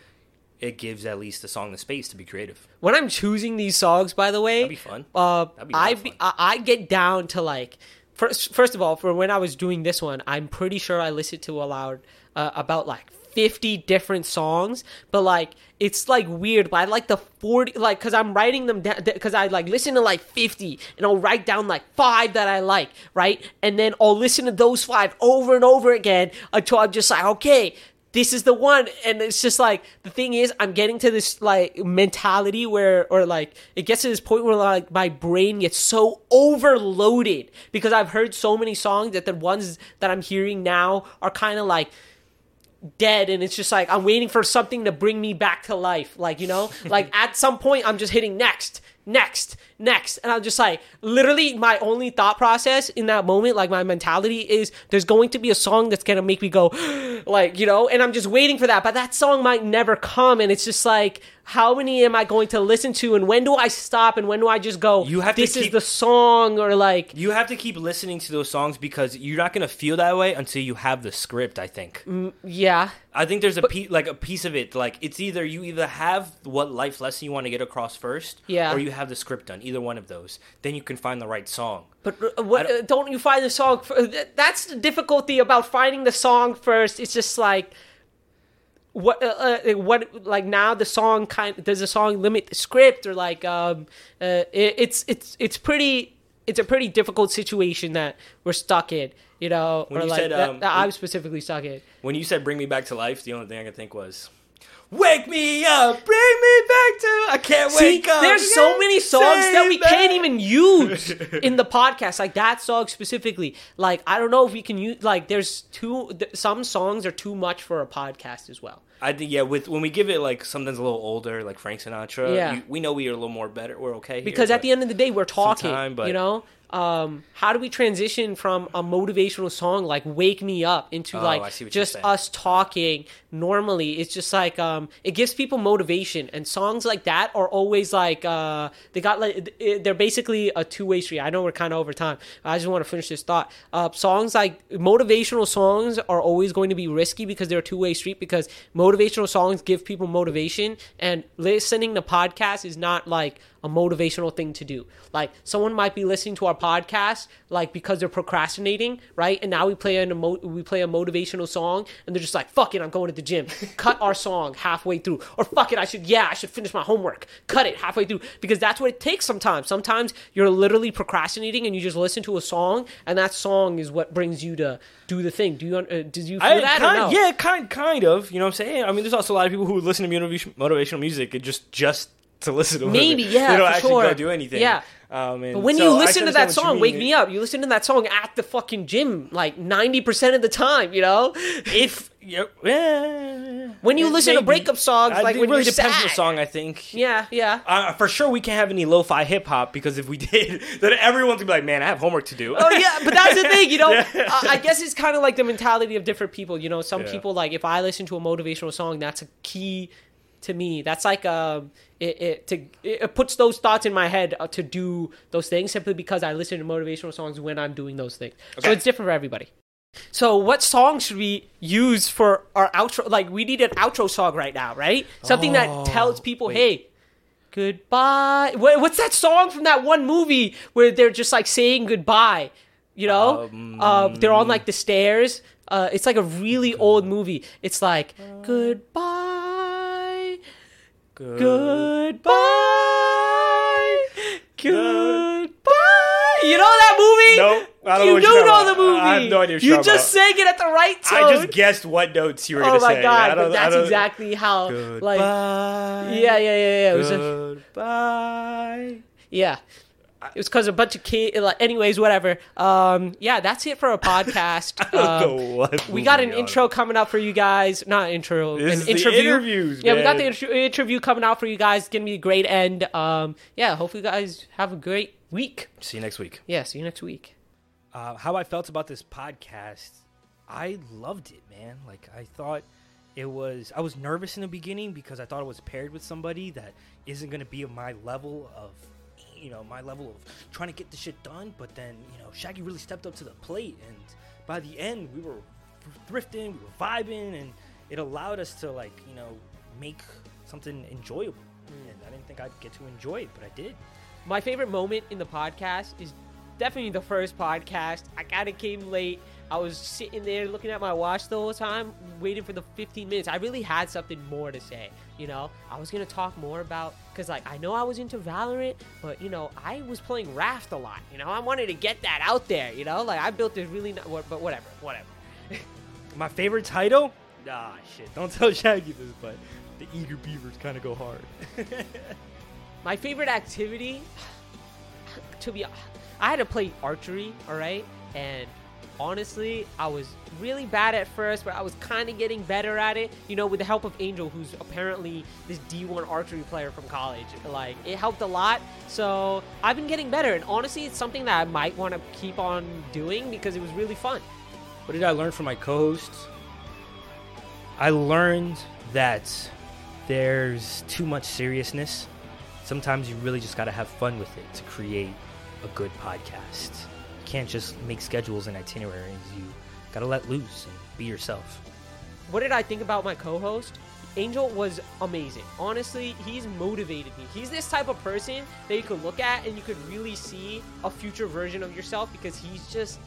it gives at least the song the space to be creative. when I'm choosing these songs, by the way, That'd be fun. Uh, That'd be I, fun. I I get down to like first. First of all, for when I was doing this one, I'm pretty sure I listened to aloud uh, about like 50 different songs, but like it's like weird. But I like the 40 like because I'm writing them down because I like listen to like 50 and I'll write down like five that I like, right? And then I'll listen to those five over and over again until I'm just like, okay this is the one. And it's just like the thing is i'm getting to this like mentality where or like it gets to this point where like my brain gets so overloaded because i've heard so many songs that the ones that i'm hearing now are kind of like dead. And it's just like i'm waiting for something to bring me back to life like you know? Like at some point i'm just hitting next next next. And i'm just like literally my only thought process in that moment like my mentality is there's going to be a song that's gonna make me go like you know? And i'm just waiting for that. But that song might never come. And it's just like how many am i going to listen to? And when do i stop? And when do i just go You have to this is the song or like You have to keep listening to those songs because you're not gonna feel that way until you have the script. I think. Mm, yeah I think there's a piece, like a piece of it, like it's either you either have what life lesson you want to get across first, Yeah. or you have the script done. Either one of those, then you can find the right song. But uh, what, don't- uh, don't you find the song? f- uh, th- That's the difficulty about finding the song first. It's just like what, uh, what, like now the song kind. Does the song limit the script or like um, uh, it, it's it's it's pretty. It's a pretty difficult situation that we're stuck in, you know, When or you like said, that, um, that I'm specifically stuck in. When you said "Bring Me Back to Life," the only thing I could think was, "Wake me up, bring me back to." I can't See, wake up. there's so many songs that we save can't even use in the podcast. Like that song specifically. Like I don't know if we can use. Like there's too. Th- some songs are too much for a podcast as well. I think yeah. With when we give it like something's a little older, like Frank Sinatra, Yeah. you, we know we are a little more better. We're okay here, Because at the end of the day, we're talking. time, but- you know. Um, how do we transition from a motivational song like "Wake Me Up" into Oh, like just us talking normally? It's just like um, it gives people motivation, and songs like that are always like uh, they got like they're basically a two way street. I know we're kind of over time. I just want to finish this thought. Uh, songs like motivational songs are always going to be risky because they're a two way street. Because motivational songs give people motivation, and listening to podcasts is not like a motivational thing to do. Like someone might be listening to our podcast like because they're procrastinating, right? And now we play an emo- we play a motivational song and they're just like, "Fuck it, I'm going to the gym." Cut our song halfway through. Or fuck it, I should yeah, I should finish my homework. Cut it halfway through because that's what it takes sometimes. Sometimes you're literally procrastinating and you just listen to a song and that song is what brings you to do the thing. Do you uh, did you feel I, that kind, no? Yeah, kind kind of. You know what I'm saying? I mean, there's also a lot of people who listen to motivational music and just just to listen to it. Maybe, yeah, They don't for actually sure. go do anything. Yeah. Um, and But when so you listen to that song, "Wake Me Up," you listen to that song at the fucking gym like ninety percent of the time. You know, if yeah, When you it listen to may breakup songs, I- like, it when really depends on the song. I think. yeah, yeah. Uh, for sure, we can't have any lo-fi hip hop because if we did, then everyone's gonna be like, "Man, I have homework to do." Oh yeah, but that's the thing, you know. uh, I guess it's kind of like the mentality of different people. You know, some Yeah. people like if I listen to a motivational song, that's a key to me. That's like um, it, it to it, puts those thoughts in my head uh, to do those things simply because I listen to motivational songs when I'm doing those things. So it's different for everybody. So what song should we use for our outro? Like we need an outro song right now, right? Something that tells people, wait. hey. Goodbye. What, what's that song from that one movie where they're just like saying goodbye? You know, uh, they're on like the stairs. Uh, it's like a really old movie. It's like goodbye, goodbye, goodbye. You know that movie? Nope, I don't know you what do you're know talking the about. movie. I have no idea what You you're just talking sang it at the right tone. I just guessed what notes you were Oh gonna say. my I god! don't- But I that's don't- exactly how. Like, Goodbye. yeah, yeah, yeah, yeah. It was a, Goodbye. Yeah. It was because a bunch of kids. Like, anyways, whatever. Um, yeah, that's it for a podcast. Um, we got an intro coming up for you guys. Not intro, This an interview. interviews, yeah, we got the man. intro- interview coming out for you guys. It's gonna be a great end. Um, yeah, hopefully you guys have a great week. See you next week. Yeah, see you next week. uh, how I felt about this podcast, I loved it, man. Like I thought it was. I was nervous in the beginning because I thought it was paired with somebody that isn't going to be of my level of, you know, my level of trying to get the shit done. But then, you know, Shaggy really stepped up to the plate, and by the end, we were thrifting, we were vibing, and it allowed us to like, you know, make something enjoyable. Mm. And I didn't think I'd get to enjoy it, but I did. My favorite moment in the podcast is definitely the first podcast. I kind of came late. I was sitting there looking at my watch the whole time, waiting for the 15 minutes. I really had something more to say. You know, I was gonna talk more about because, like, I know I was into Valorant, but you know, I was playing Raft a lot. You know, I wanted to get that out there. You know, like I built this really, what- but whatever, whatever. My favorite title? Ah, shit. Don't tell Shaggy this, but the Eager Beavers kind of go hard. My favorite activity, to be, I had to play archery, all right, and honestly, I was really bad at first, but I was kind of getting better at it. You know, with the help of Angel, who's apparently this D1 archery player from college. Like, it helped a lot. So I've been getting better, and honestly, it's something that I might want to keep on doing because it was really fun. What did I learn from my co-hosts? I learned that there's too much seriousness. Sometimes you really just got to have fun with it to create a good podcast. Can't just make schedules and itineraries. You got to let loose and be yourself. What did I think about my co-host? Angel was amazing. Honestly, he's motivated me. He's this type of person that you could look at and you could really see a future version of yourself because he's just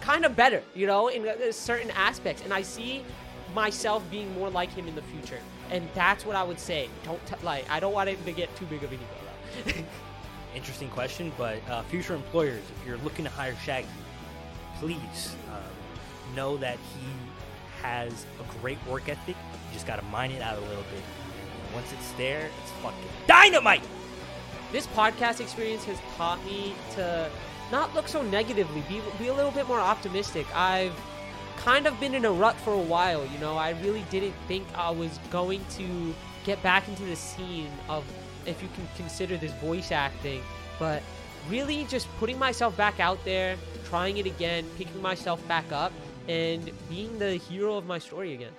kind of better, you know, in certain aspects. And I see myself being more like him in the future. And that's what I would say. Don't t- like I don't want it to get too big of an ego. Interesting question, but uh, future employers, if you're looking to hire Shaggy, please um, know that he has a great work ethic. You just got to mine it out a little bit. And once it's there, it's fucking dynamite. this podcast experience has taught me to not look so negatively, be, be a little bit more optimistic. I've kind of been in a rut for a while, you know. I really didn't think I was going to get back into the scene of, if you can consider this voice acting, but really just putting myself back out there, trying it again, picking myself back up, and being the hero of my story again.